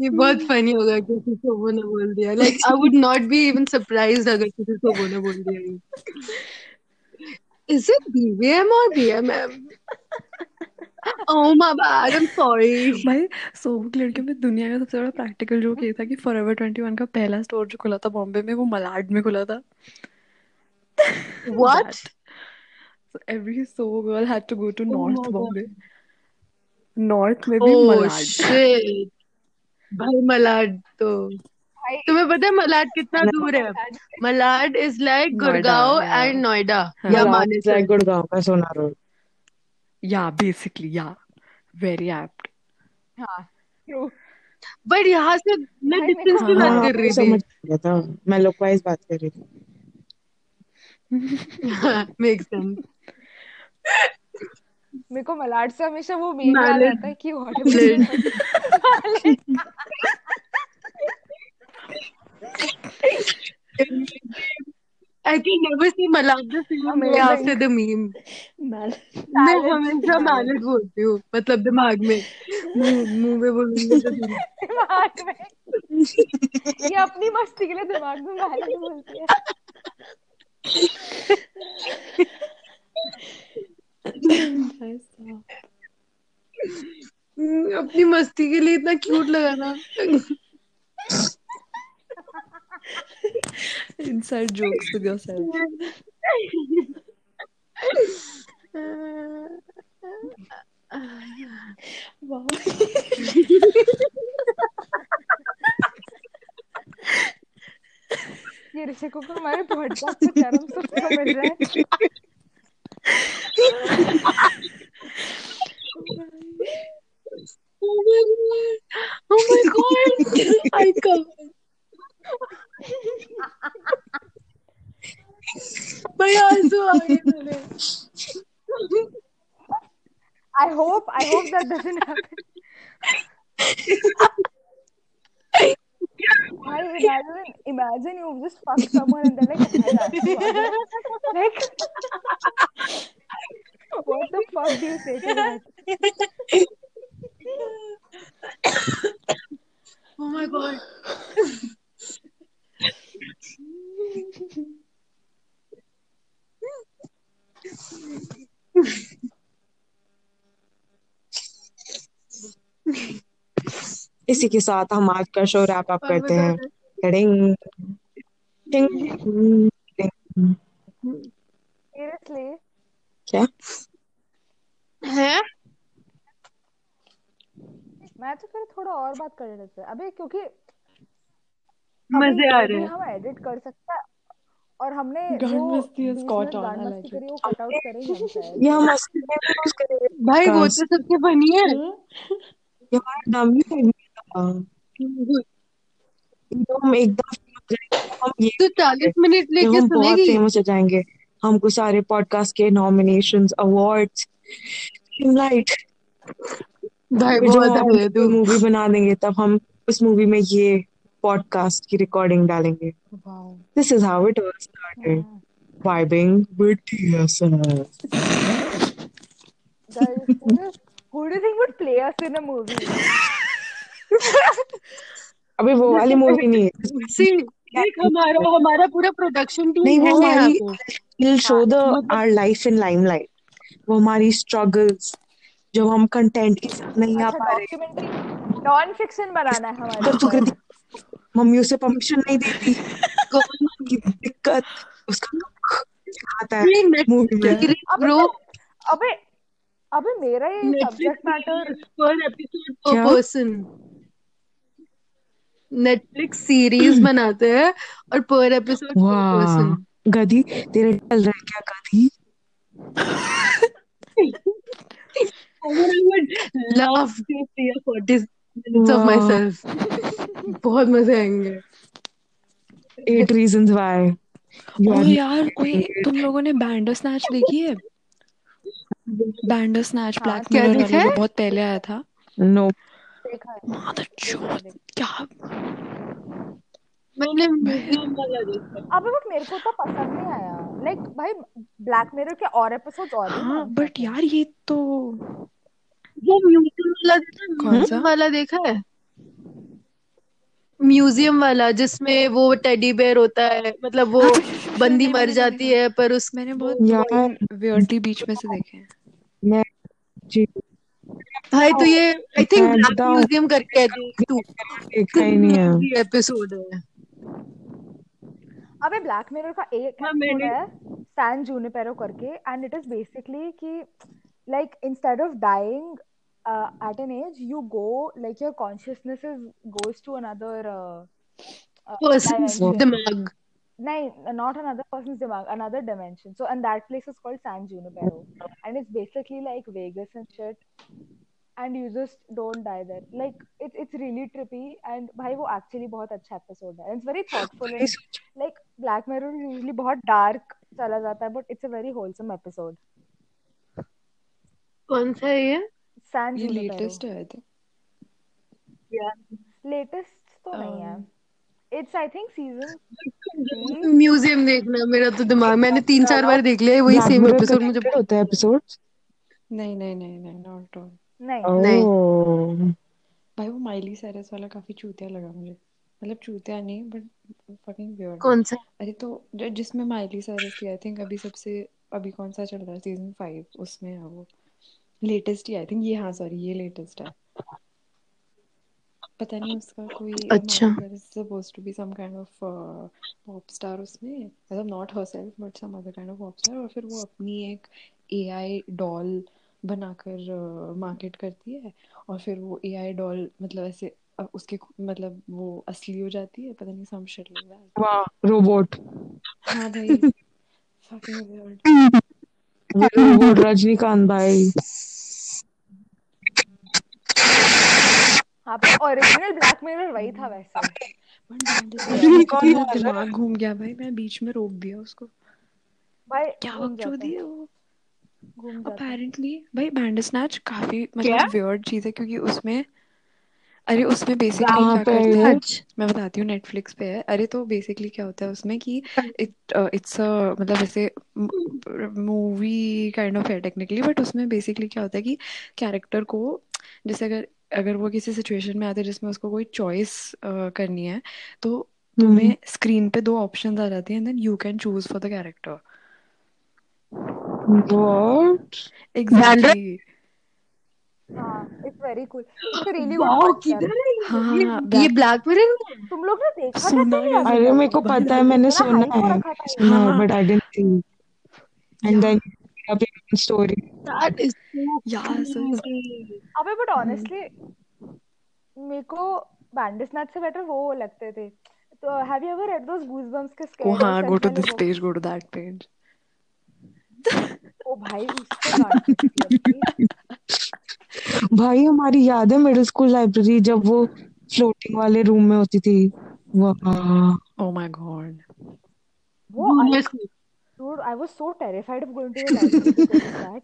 ये बहुत फनी होगा कि किसी को वो ने बोल दिया। Like I would not be even surprised अगर किसी को वो ने बोल दिया इज़ इट बीबीएम और BMM oh my bad I am sorry भाई सोबुक लड़कियों में दुनिया का सबसे बड़ा प्रैक्टिकल जोक ये था कि फॉरएवर 21 का पहला स्टोर जो खुला था बॉम्बे में वो मलाड में खुला था. What So every so girl had to go to Oh North my God. Bombay. North में भी ओह मलाड शिट भाई मलाड तो. तुम्हें पता है मलाड कितना दूर है? Malad is like Noida, Gurgaon yeah. And Noida हाँ. या मानेसर लाइक गुड़गांव का Sohna road Yeah, basically, yeah. Very apt. हाँ true बट यहाँ से मैं भाई, डिस्टेंस की बात हाँ कर रही समझ थी गया था मैं लोकवाइज बात कर रही थी मेक सेंस मेरे को मलाड से हमेशा वो मीम याद Malad. आता है कि what Malad. I can never see Malad the same way Amazing. after the meme. Mal- मैं हमेशा मैलड बोलती हूँ मतलब दिमाग में मुँह में बोलूँगी तो। दिमाग में ये अपनी मस्ती के लिए दिमाग में मैलड बोलती है अपनी मस्ती के लिए इतना क्यूट लगा ना inside jokes with yourself wow ये ऋषिको को हमारे पॉडकास्ट पे चरम सुख तो मिल रहा है Oh my god! Oh my god! I can't. भाई आंसू आ गए मेरे I hope I hope that doesn't happen. I imagine imagine you just fuck someone and then like "Bhai, आंसू आ गए." like what the fuck do you say to that? इसी के साथ हम आज का शो रैप अप करते हैं। टिंग टिंग। Seriously? क्या? है? मैं तो फिर थोड़ा और बात कर रहे थे अबे क्योंकि मज़े आ अभी रहे हैं। हम एडिट कर सकते हैं और हमने गांड जो मस्ती is 20 caught मिनट on, गांड I मस्ती like करी it. वो कट आउट करेंगे हम शायद। ये हम भाई वो तो सबसे फनी है। ये हमारा डमी है। तो एकदम हम ये तू चालीस मिनट लेके हम बहुत फ़ेमस हो जाएँगे। हमको सारे पॉडकास्ट के नॉमिनेशन अवार्ड्स लाइट भाई बहुत हम मूवी बना देंगे तब हम उस मूवी में ये पॉडकास्ट की रिकॉर्डिंग डालेंगे। This is how it all started vibing with TSS Guys, who do you think would play us in a movie? अबे वो वाली मूवी नहीं है। सी देख हमारा हमारा पूरा प्रोडक्शन नहीं वो हमारी will show the our life in limelight वो हमारी स्ट्रगल्स जब हम कंटेंट के साथ नहीं आ अच्छा पा रहे। नॉन फिक्शन बनाना है हमारे तो सुकृति मम्मी उसे परमिशन नहीं देती। की दिक्कत उसका आता है मूवी में। ब्रो अबे अबे मेरा ये सब्जेक्ट मैटर पर एपिसोड पर पर्सन नेटफ्लिक्स सीरीज़ बनाते हैं और पर एपिसोड पर्सन गधी तेरे चल रहा है क्या गधी? Love to see a 40 minutes of myself. बहुत मज़े आएँगे। एट रीजंस व्हाई ओ यार कोई तुम लोगों ने बैंडर स्नैच देखी है? बैंडर स्नैच ब्लैक मिरर वाला? जो बहुत पहले आया था। नो है मादर चोद क्या? मैंने म्यूज़ियम वाला देखा। अबे बट मेरे को तो पसंद नहीं आया। लाइक भाई ब्लैक मिरर के और एपिसोड्स और हाँ बट यार ये तो वो म्यूज़ियम वाला देखा कौन सा? वाला देखा है? म्यूज़ियम वाला जिसमें वो टेडी बेयर होता है। मतलब वो हाँ, बंदी मर जाती है पर उस मैंने बहुत यार वियर्डली बीच में से देखे हैं। मैं जी। भाई तो ये आई थिंक? म्यूज़ियम करके है तू ही नहीं है एपिसोड है अबे ब्लैक मिरर का एक हाँ, एपिसोड है सैन जूनिपेरो करके एंड इट इज़ बेसिकली कि like instead of dying at an age you go like your consciousness is goes to another uh, uh, persons. दिमाग No, not another person's dimag, another dimension. So, and that place is called San Junipero, and it's basically like Vegas and shit. And you just don't die there. Like it's it's really trippy, and भाई वो actually बहुत अच्छा episode है. And it's very thoughtful. And, like Black Mirror usually बहुत dark चला जाता है, but it's a very wholesome episode. कौन सा है ये San ये. लेटेस्ट है आई थिंक Latest तो नहीं है. It's I think season museum देखना मेरा तो दिमाग मैंने तीन चार बार देख लिया है, वही सेम एपिसोड मुझे होता है एपिसोड्स नहीं नहीं नहीं नहीं नॉट ऑल नहीं. नहीं। भाई वो माइली साइरस वाला काफ़ी चूतिया लगा मुझे। मतलब चूतिया नहीं बट फकिंग वियर्ड कौन सा? अरे तो जिसमें माइली साइरस थी आई थिंक अभी सबसे अभी कौन सा चल रहा है सीज़न फाइव उसमें है वो। लेटेस्ट ही आई थिंक ये हाँ सॉरी ये लेटेस्ट है। पता नहीं उसका कोई अच्छा। Suppose to be some kind of pop star उसमें। मतलब not herself but some other kind of pop star और फिर वो अपनी एक एआई डॉल बनाकर मार्केट करती है और फिर वो एआई डॉल मतलब ऐसे अ, उसके मतलब वो असली हो जाती है पता नहीं सम शिट लाइक दैट वाह रोबोट हाँ भाई fucking weird. रोबोट रजनीकांत भाई. हाँ पर ओरिजिनल ब्लैक मिरर वही था वैसे। मेरा है? दिमाग घूम गया भाई मैं बीच में रोक दिया उसको। भाई क्या वक्त है है वो? घूम जाता अपेरेंटली भाई बैंड स्नैच काफ़ी मतलब वियर्ड चीज़ है क्योंकि उसमें अरे उसमें बेसिकली क्या करते? हैं मैं बताती हूँ नेटफ्लिक्स पे है। अरे तो बेसिकली क्या होता है उसमें कि इट इट्स मतलब ऐसे मूवी काइंड ऑफ़ है टेक्निकली बट उसमें बेसिकली क्या होता है कि कैरेक्टर को जैसे अगर अगर वो किसी सिचुएशन में आते हैं जिसमें उसको कोई चॉइस करनी है तो तुम्हें स्क्रीन पे दो ऑप्शंस आ जाती हैं and then you can choose for the character है हाँ, ये? हाँ, ये ब्लैक मिरर तुम लोग ने देखा सुना है अरे मेरे को पता है मैंने सुना है। है हाँ। But I didn't see and then अपनी story That is so Yeah, crazy. अबे बट ऑनेस्टली मेरे को बैंडिसनैच से बेटर वो लगते थे। तो have you ever read those goosebumps के ओ स्कैर हाँ go to this page go to that page oh भाई भाई हमारी याद है मिडिल स्कूल लाइब्रेरी जब वो फ्लोटिंग वाले रूम में होती थी। वाह। ओ माय गॉड वो dude I was so terrified of going to the library because of that.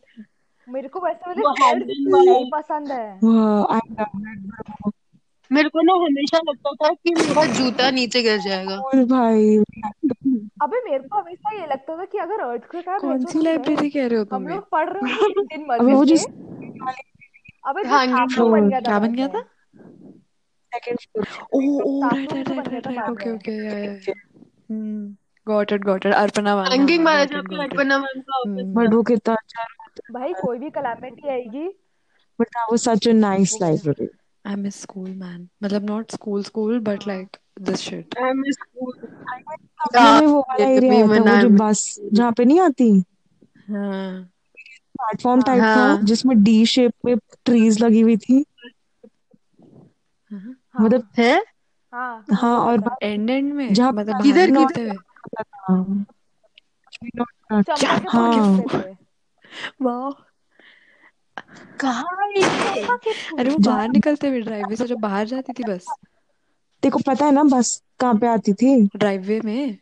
मेरे को वैसे वाले पसंद है। आई लव इट मेरे को ना हमेशा लगता था कि मेरा जूता नीचे गिर जाएगा। ब्रो भाई अबे मेरे को हमेशा ये लगता था कि अगर अर्थक्वेक आया कौन सी तो लाइब्रेरी कह रहे हो तुम ये? लोग पढ़ रहे होंगे दिन अबे वो मस्जिद जो में अबे जो बन गया था क्या बन गया था second floor oh oh right right right right था राइट बाद ओके ओके या हम्म got it got it Arpana one hanging मारा गॉट इट जाता है गॉट इट अर्पणा मैम का ऑफ़िस बट वो कितना अच्छा भाई कोई भी कलामिटी आएगी। But was such a nice library I miss school man मतलब नॉट स्कूल स्कूल बट हाँ। Like this shit I miss school अपने में वो वाला एरिया था वो जो बस जहाँ पे नहीं आती? हाँ। प्लेटफॉर्म टाइप था हाँ। जिसमें डी शेप में ट्रीज लगी हुई थी। हाँ। मतलब है? हाँ। हाँ और एंड एंड में? जहाँ मतलब किधर- किधर? हाँ। थे। वाह। कहाँ है? अरे वो बाहर निकलते हुए ड्राइववे से जो बाहर जाती थी बस। को पता है ना बस कहाँ पे आती थी? ड्राइववे में?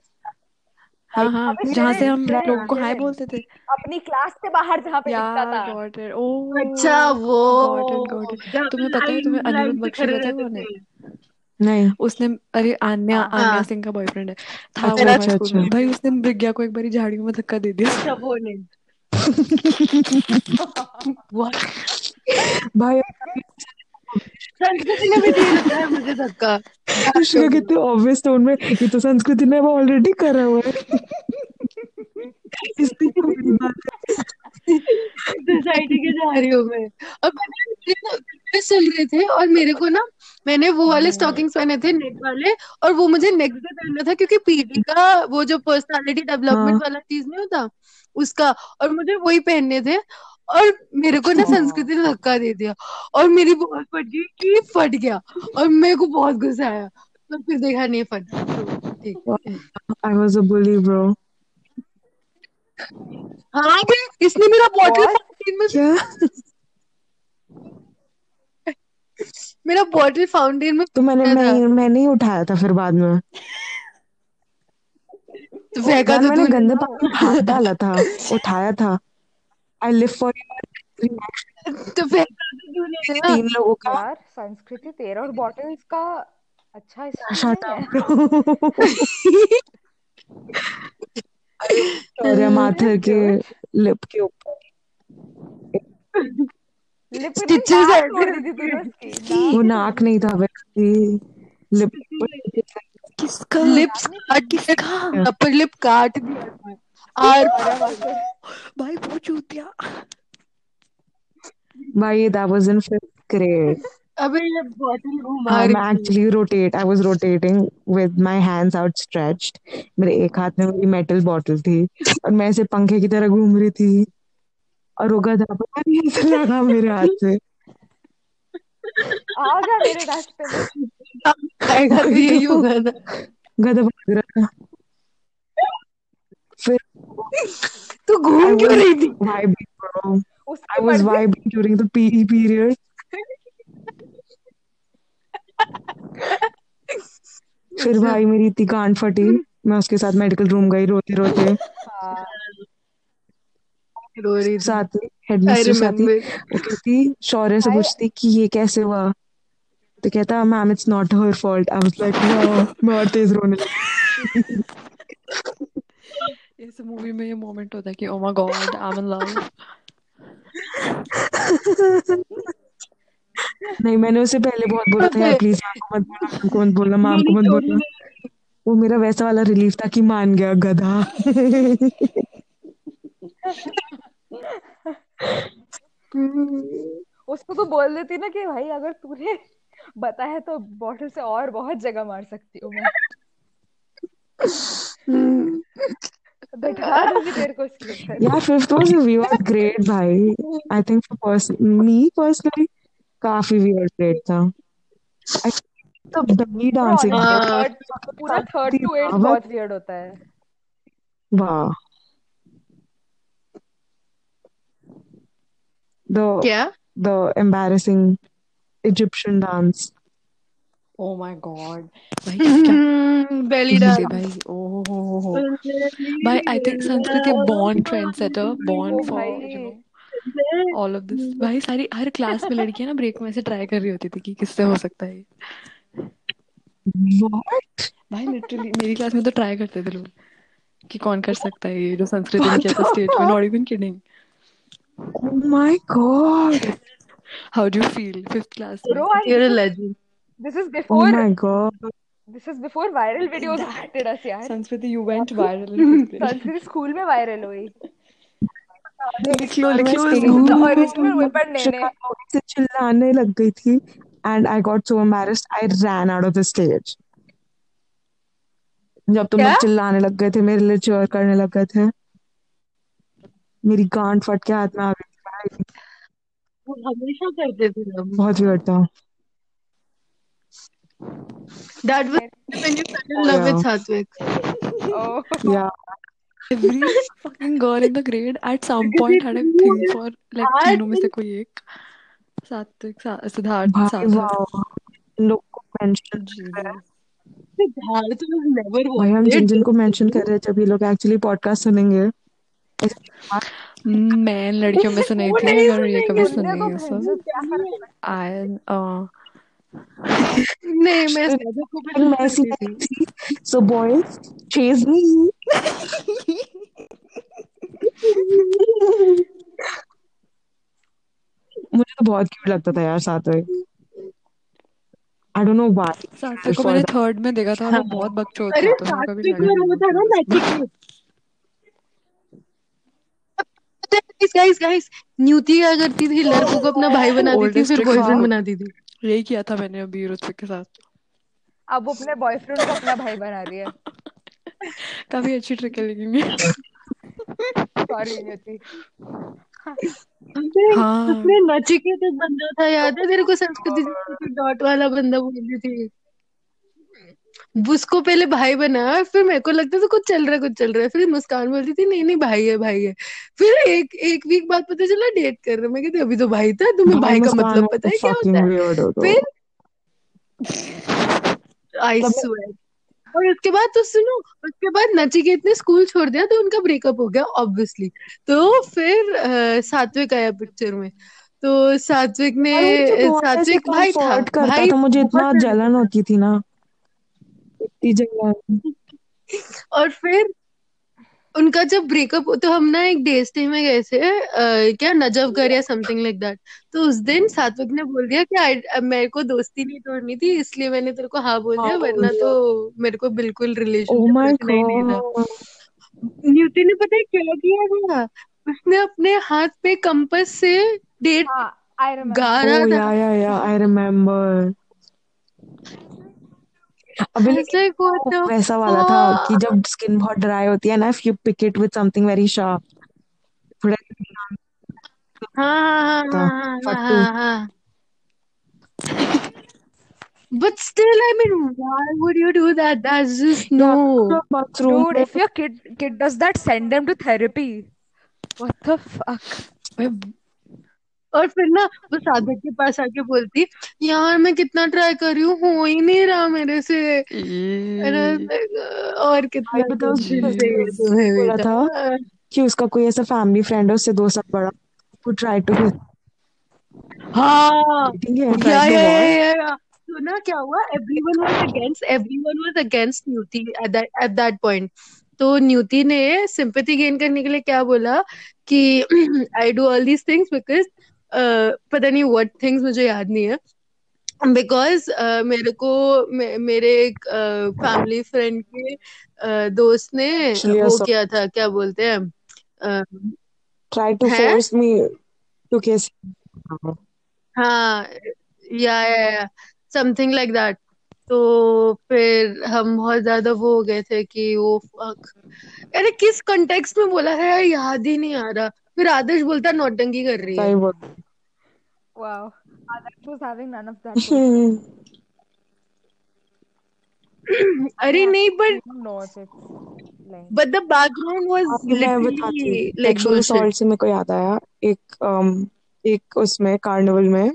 हाँ हाँ जहाँ से हम लोगों को हाय बोलते थे। अपनी क्लास से बाहर जहाँ पे दिखता था। गॉट इट ओ अच्छा वो गॉट इट गॉट इट तुम्हें पता है तुम्हें अनिरुद्ध बख्शी पता है कौन है? नहीं। उसने अरे आन्या हाँ। आन्या हाँ। सिंह का बॉयफ्रेंड है। था अच्छा, वो अच्छा, स्कूल में। अच्छा। भाई उसने प्रज्ञा को एक बारी झाड़ियों में धक्का दे दिया। अच्छा वो नहीं। What? भाई संस्कृति ने भी दे रखा है मुझे धक्का कितने ऑब्वियस टोन में ये तो संस्कृति ने वो ऑलरेडी करा हुआ है। इसलिए कोई बात है। सोसाइटी के जा रही हूँ मैं और पता है, चल रहे थे और मेरे को ना मैंने वो वाले स्टॉकिंग्स पहने थे नेट वाले और वो मुझे नेक्स्ट डे पहनना था क्योंकि पीटी का वो जो पर्सनालिटी डेवलपमेंट हाँ। वाला चीज़ नहीं होता उसका और मुझे वही पहनने थे और मेरे को ना हाँ। संस्कृति ने धक्का दे दिया और मेरी बहुत फट गई कि फट गया और मेरे को बहुत गुस्सा आया तो फिर देखा नहीं फट I was a bully bro हाँ बे, इसने मेरा बॉटल फाउंटेन में क्या? मेरा बॉटल फाउंटेन में तो मैंने मैं मैं नहीं उठाया था फिर बाद में। तो फेंका तो मैंने तूने गंदे पानी में हाथ डाला था उठाया था। आई लिव फॉर तो फेंका तो तूने ना। तीन लोगों का यार संस्कृति तेरा और बॉटल्स का अच्छा शट है। अप और माथे के लिप के ऊपर। है। उसकी वो नाक नाक नहीं था वैसे लिप किसका? लिप्स काट किसका? अपर लिप काट दिया मास्टर भाई वो चूतिया। भाई that was in fifth grade. अबे ये बॉटल घुमा I'm actually rotate. I was rotating with my hands outstretched. मेरे एक हाथ में मेरी मेटल बॉटल थी और मैं ऐसे पंखे की तरह घूम रही थी। और वो गधा पता नहीं ऐसे लगा मेरे हाथ से। आ गया मेरे रास्ते में आएगा तो यही होगा ना। गधा भाग रहा था। फिर तू घूम क्यों रही थी? उसके was पड़ गए vibing during the PE period. फिर भाई मेरी इतनी कान फटी। मैं उसके साथ मेडिकल रूम गई रोते रोते हाँ। साथ आई हेडमिस्ट्रेस आती रिमेम्बर वो कहती शौर्य से पूछती कि ये कैसे हुआ? तो कहता ma'am it's not her fault I was like मैं और तेज रोने लगी. इस मूवी में ये मोमेंट होता है कि ओ my god I am in love नहीं मैंने उसे पहले बहुत बोला था यार प्लीज़ मैम को मत बोलना मैम को मत बोलना मैम को मत बोलना. वो मेरा वैसा वाला रिलीफ था कि मान गया गधा। उसको तो बोल देती ना कि भाई अगर तूने बताया तो बॉटल से और बहुत जगह मार सकती हूँ मैं Yeah, fifth was a weird grade, भाई. I think for person me personally, काफ़ी weird grade था. I honestly, हाँ third पूरा थर्ड टू एट. बहुत वियर्ड होता है Wow. The क्या the embarrassing Egyptian dance. Oh my god भाई बेली डांस भाई ओ भाई I think Sanskriti born trend setter born for you know all of this भाई सारी हर क्लास में लड़कियाँ ना ब्रेक में से ट्राई कर रही होती थी कि किससे हो सकता है ये। भाई लिटरली मेरी क्लास में तो ट्राई करते थे लोग कि कौन कर सकता है ये जो संस्कृति ने किया था स्टेज में not even kidding Oh my god. How do you feel fifth class में bro you're a legend. This is Oh my god. This is before viral videos that affected us यार Sanskriti you went viral in fifth grade Sanskrit में viral हुई लिख लो लिख लो the weapon चिल्लाने लग गई थी and I got so embarrassed I ran out of the stage. जब तुम लोग चिल्लाने लग गए थे मेरे लिए चीयर करने लग गए थे। मेरी गांड फट के हाथ में आ गई थी भाई वो हमेशा करते थे हम बहुत weird था that was when you fell in oh love with Satvik oh yeah every fucking girl in the grade at some point had a thing for like तीनों में से कोई एक सात्विक सिद्धार्थ वाह लोग को मेंशन Siddharth was never भाई हम जिन wanted जिन को मेंशन कर रहे हैं जब ये लोग एक्चुअली पॉडकास्ट सुनेंगे मैं लड़कियों में से नहीं थी नहीं अगर ये कभी सुनी दो है? सब आई नहीं मैं Messi थी so boys chase me. मुझे तो बहुत क्यूट लगता था यार सात्विक आई डोंट नो व्हाई सात्विक को मैंने थर्ड में देखा था और वो हाँ। बहुत बकचोद था तो मेरे को भी सात्विक लगा और कि वो था ना नचिकेत गाइस गाइस न्यूति क्या करती थी लड़कों को अपना भाई बनाती थी फिर बॉयफ्रेंड हाँ। बनाती थी। यही किया था मैंने अभी ऋत्विक के साथ। अब अपने बॉयफ्रेंड को अपना भाई बना रही है। काफ़ी अच्छी ट्रिक है लेकिन। सॉरी नियति हाँ। नचिकेत एक बंदा था याद है? तेरे को संस्कृति डॉट वाला बंदा बोलती थी। उसको पहले भाई बनाया फिर मेरे को लगता था कुछ चल रहा है कुछ चल रहा है। फिर मुस्कान बोलती थी नहीं नहीं भाई है भाई है। फिर एक एक वीक बाद पता चला डेट कर रहे मैं कहती अभी तो भाई था तुम्हें भाई भाई का मतलब पता है क्या होता है? तो। फिर आई स्वेर और उसके बाद तो सुनो उसके बाद नचिकेत ने स्कूल छोड़ दिया तो उनका ब्रेकअप हो गया ऑब्वियसली तो फिर सात्विक आया पिक्चर में। तो सात्विक ने सात्विक भाई था भाई था मुझे इतना जलन होती थी ना। इतनी जलन और फिर उनका जब ब्रेकअप तो हम ना एक डे स्टे में गए थे अ, क्या नजफगढ़ या समथिंग लाइक दैट तो उस दिन सात्विक ने बोल दिया कि मेरे को दोस्ती नहीं तोड़नी थी इसलिए मैंने तेरे को हाँ बोल हाँ दिया। वरना तो मेरे को बिल्कुल रिलेशन माय नहीं था। गॉड न्यूटन ने पता है क्या किया था? उसने अपने हाथ पे कंपास से डेट हाँ आई रिमेम्बर गा Oh रहा था yeah, yeah, yeah. I remember. अबे I was लेकिन like, वो the वैसा वाला था कि? जब स्किन बहुत ड्राई होती है ना if you pick it with something very sharp थोड़ा हाँ हाँ हाँ हाँ हाँ हाँ But still, I mean, why would you do that? That's just no. Bathroom dude if your kid kid does that send them to therapy what the fuck और फिर ना वो साधक के पास आके बोलती यार मैं कितना ट्राई कर रही हूँ हो ही नहीं रहा मेरे से. And I was E like, "अ, और कितना था कि उसका कोई ऐसा फैमिली फ्रेंड है उससे दो साल बड़ा who tried to हाँ। है या या या। तो ना क्या हुआ everyone was against everyone was against Nutty at that at that point तो न्यूटी ने सिंपैथी गेन करने के लिए क्या बोला कि I do all these things because पता नहीं व्हाट थिंग्स मुझे याद नहीं है। बिकॉज़ uh, मेरे को मे, मेरे एक फैमिली फ्रेंड के uh, दोस्त ने actually वो किया था क्या बोलते हैं? uh, to है? force me to kiss हाँ या या समथिंग लाइक दैट तो फिर हम बहुत ज़्यादा वो हो गए थे कि वो फक अरे किस कॉन्टेक्स्ट में बोला है? यार याद ही नहीं आ रहा। फिर आदर्श बोलता नौटंकी कर रही है। Wow Adarsh was having none of that अरे नहीं but lying but the background was मैं बताती लाइक सेक्सुअल से मेरे को याद आया एक um, एक उसमें कार्निवल में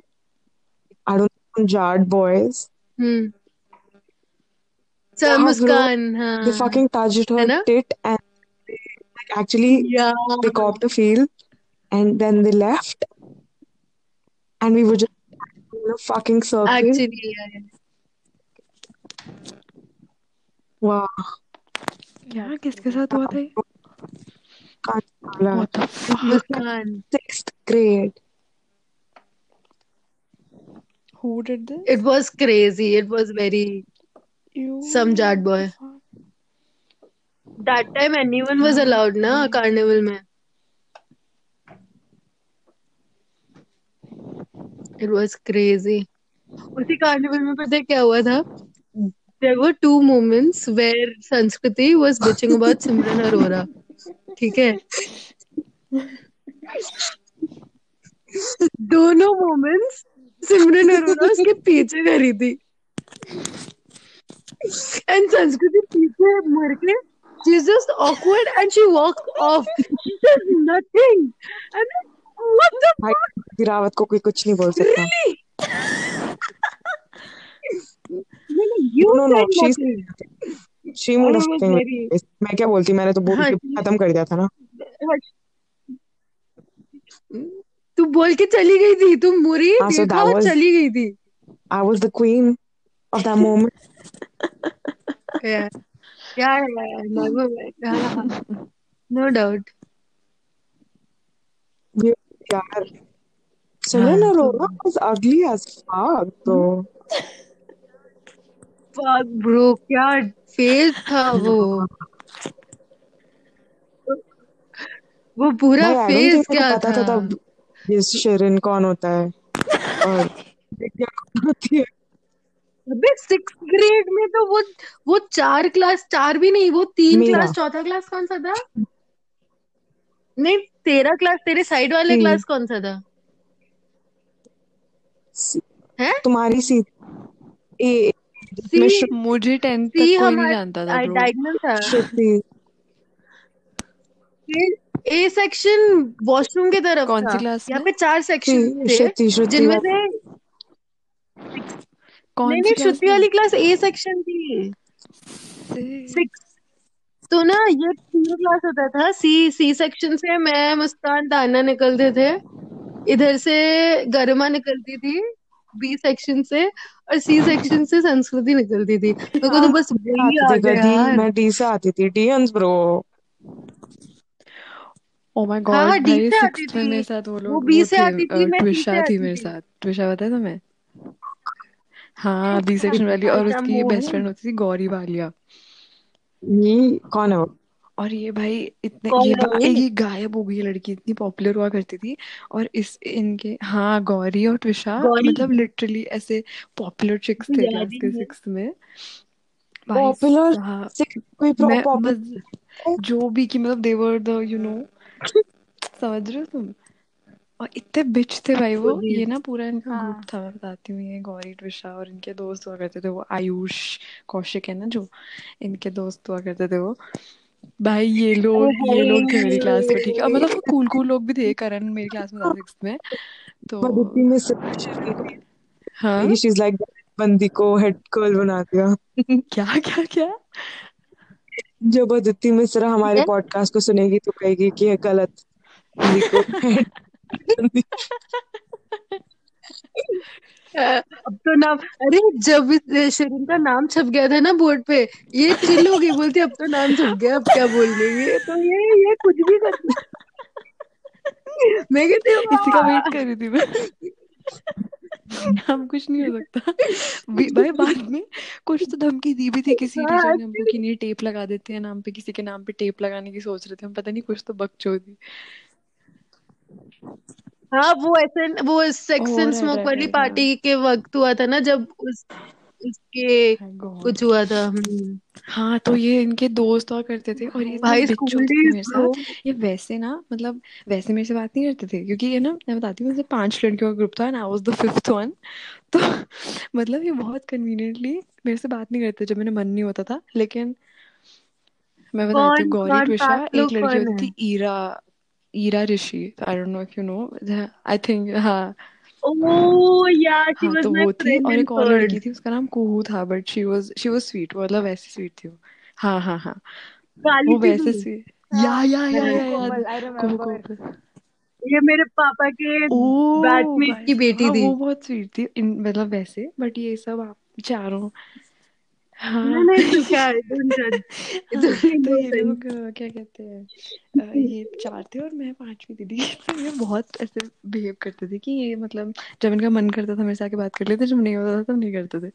I don't Jat boys hmm sir yeah Muskan they हाँ fucking touched है her tit and like actually या they copped a feel and then they left and we were just in a fucking circle actually wow यार किसके साथ हुआ था ये Kanchana. What the fuck? Muskaan sixth grade Who did this? it was crazy it was very You. some jat boy fuck? that time anyone was allowed ना carnival में It was crazy उसी carnival में पता है क्या हुआ था there were two moments where संस्कृति was bitching about सिमरन अरोरा ठीक है दोनों moments सिमरन अरोरा उसके पीछे करी थी and संस्कृति पीछे मुड़ के she's just awkward and she walks off she says nothing and what the भाई कि रावत को कोई कुछ नहीं बोल सकता। यू मैं क्या बोलती मैंने तो बोल खत्म कर दिया था ना। तू बोल के चली गई थी? तुम मुरी? हाँ, चली गई थी? I was the queen of that moment no doubt Simran Arora was ugly as fuck though fuck bro क्या फेस था वो? वो पूरा फेस क्या पता था था? तब ये शिरिन कौन होता है। और क्या कौन होती है? अबे सिक्स ग्रेड में तो वो वो चार क्लास चार भी नहीं वो तीन क्लास चौथा क्लास कौन सा था? नहीं तेरा क्लास तेरे साइड वाले। क्लास कौन सा था? हैं? तुम्हारी सी ए सी मुझे टेंथ तक कोई नहीं जानता था डायगोनल था। ए सेक्शन वॉशरूम की तरफ़ कौन सी क्लास यहाँ पे चार सेक्शन थे जिनमें से कौन नहीं सी क्लास श्रुति वाली क्लास ए सेक्शन थी। सिक्स तो ना ये तीन क्लास होता था। सी सी सेक्शन से मैं मुस्कान ताना निकलते थे। इधर से गरिमा निकलती थी बी सेक्शन से और सी सेक्शन से संस्कृति निकलती थी। मेरे को तो बस है गधी यार। मैं डी से आती थी डी डीएंस ब्रो ओ माय हाँ हाँ डी से आती थी मेरे साथ वो लोग वो बी से आती थी मैं ट्विशा थी मेरे साथ। ट्विशा पता है तुम्हें? हाँ बी सेक्शन वाली और उसकी बेस्ट फ्रेंड होती थी गौरी वालिया ये कौन है वो? और ये भाई इतने कौन ये है बा- ये ये गायब हो गई है लड़की इतनी पॉपुलर हुआ करती थी और इस इनके हाँ गौरी और ट्विशा गौरी। मतलब लिटरली ऐसे पॉपुलर चिक्स मुझे थे याद क्लास ही के नहीं है। सिक्स में। भाई पॉपुलर साहब से कोई मैं पॉपुलर मज जो भी कि मतलब देवर द यू नो समझ रहे हो तुम? और इतने बिच थे भाई वो ये ना पूरा इनका ग्रुप हाँ। था मैं बताती हूँ ये गौरी ट्विशा और इनके दोस्त हुआ करते थे वो आयुष कौशिक है ना जो इनके दोस्त हुआ करते थे वो। भाई ये लोग ये लोग थे मेरी क्लास में ठीक है। और मतलब कूल कूल लोग भी थे करण मेरी क्लास में था सिक्स में तो अदिति में को हाँ? शी इज़ लाइक बंदी को हेड गर्ल बना दिया। क्या क्या क्या? जब अदिति मिश्रा हमारे पॉडकास्ट को सुनेगी तो कहेगी कि ये गलत बंदी को बंदी अब तो नाम अरे जब शरीर का नाम छप गया था ना बोर्ड पे ये चिल्ल हो गई बोलती अब तो नाम छप गया अब क्या बोल देंगे तो ये ये कुछ भी कर मैं कहती हूँ इसी का वेट कर रही थी मैं। हम कुछ नहीं हो सकता। भाई बाद में कुछ तो धमकी दी भी थी किसी हाँ टीचर ने हमको कि नहीं टेप लगा देते हैं नाम पे किसी के नाम पे टेप लगाने की सोच रहे थे हम पता नहीं कुछ तो बकचोदी। हाँ वो ऐसे वो सेक्स एंड स्मोक वाली पार्टी के वक्त हुआ था ना जब उस उसके कुछ हुआ था हम्म। हाँ तो ये इनके दोस्त हुआ करते थे और ये भाई स्कूल थे मेरे साथ। ये वैसे ना मतलब वैसे मेरे से बात नहीं करते थे क्योंकि ये ना मैं बताती हूँ पाँच लड़कियों का ग्रुप था and I was the fifth one तो मतलब ये बहुत कन्वीनियंटली मेरे से बात नहीं करते जब मेरा मन नहीं होता था लेकिन मैं बताती हूँ गौरी पाँच एक लड़की होती थी Ira. Ira Rishi I don't know if you know I think हाँ Oh yeah, she हाँ was तो वो थी और एक और लड़की थी उसका नाम कुहू था but she was she was sweet मतलब वैसे स्वीट थी वो। हाँ हाँ हाँ। वो वैसे स्वीट या या या या कोमल ये मेरे पापा के ओ बैचमेट की बेटी थी। वो बहुत स्वीट थी मतलब वैसे बट ये सब आप चारों नहीं हाँ। नहीं तो क्या है तो ये लोग क्या कहते हैं ये चार थे और मैं पांचवी दीदी तो ये बहुत ऐसे बिहेव करते थे कि ये मतलब जब इनका मन करता था मेरे से आके बात कर लेते जब नहीं होता था तब नहीं करते थे।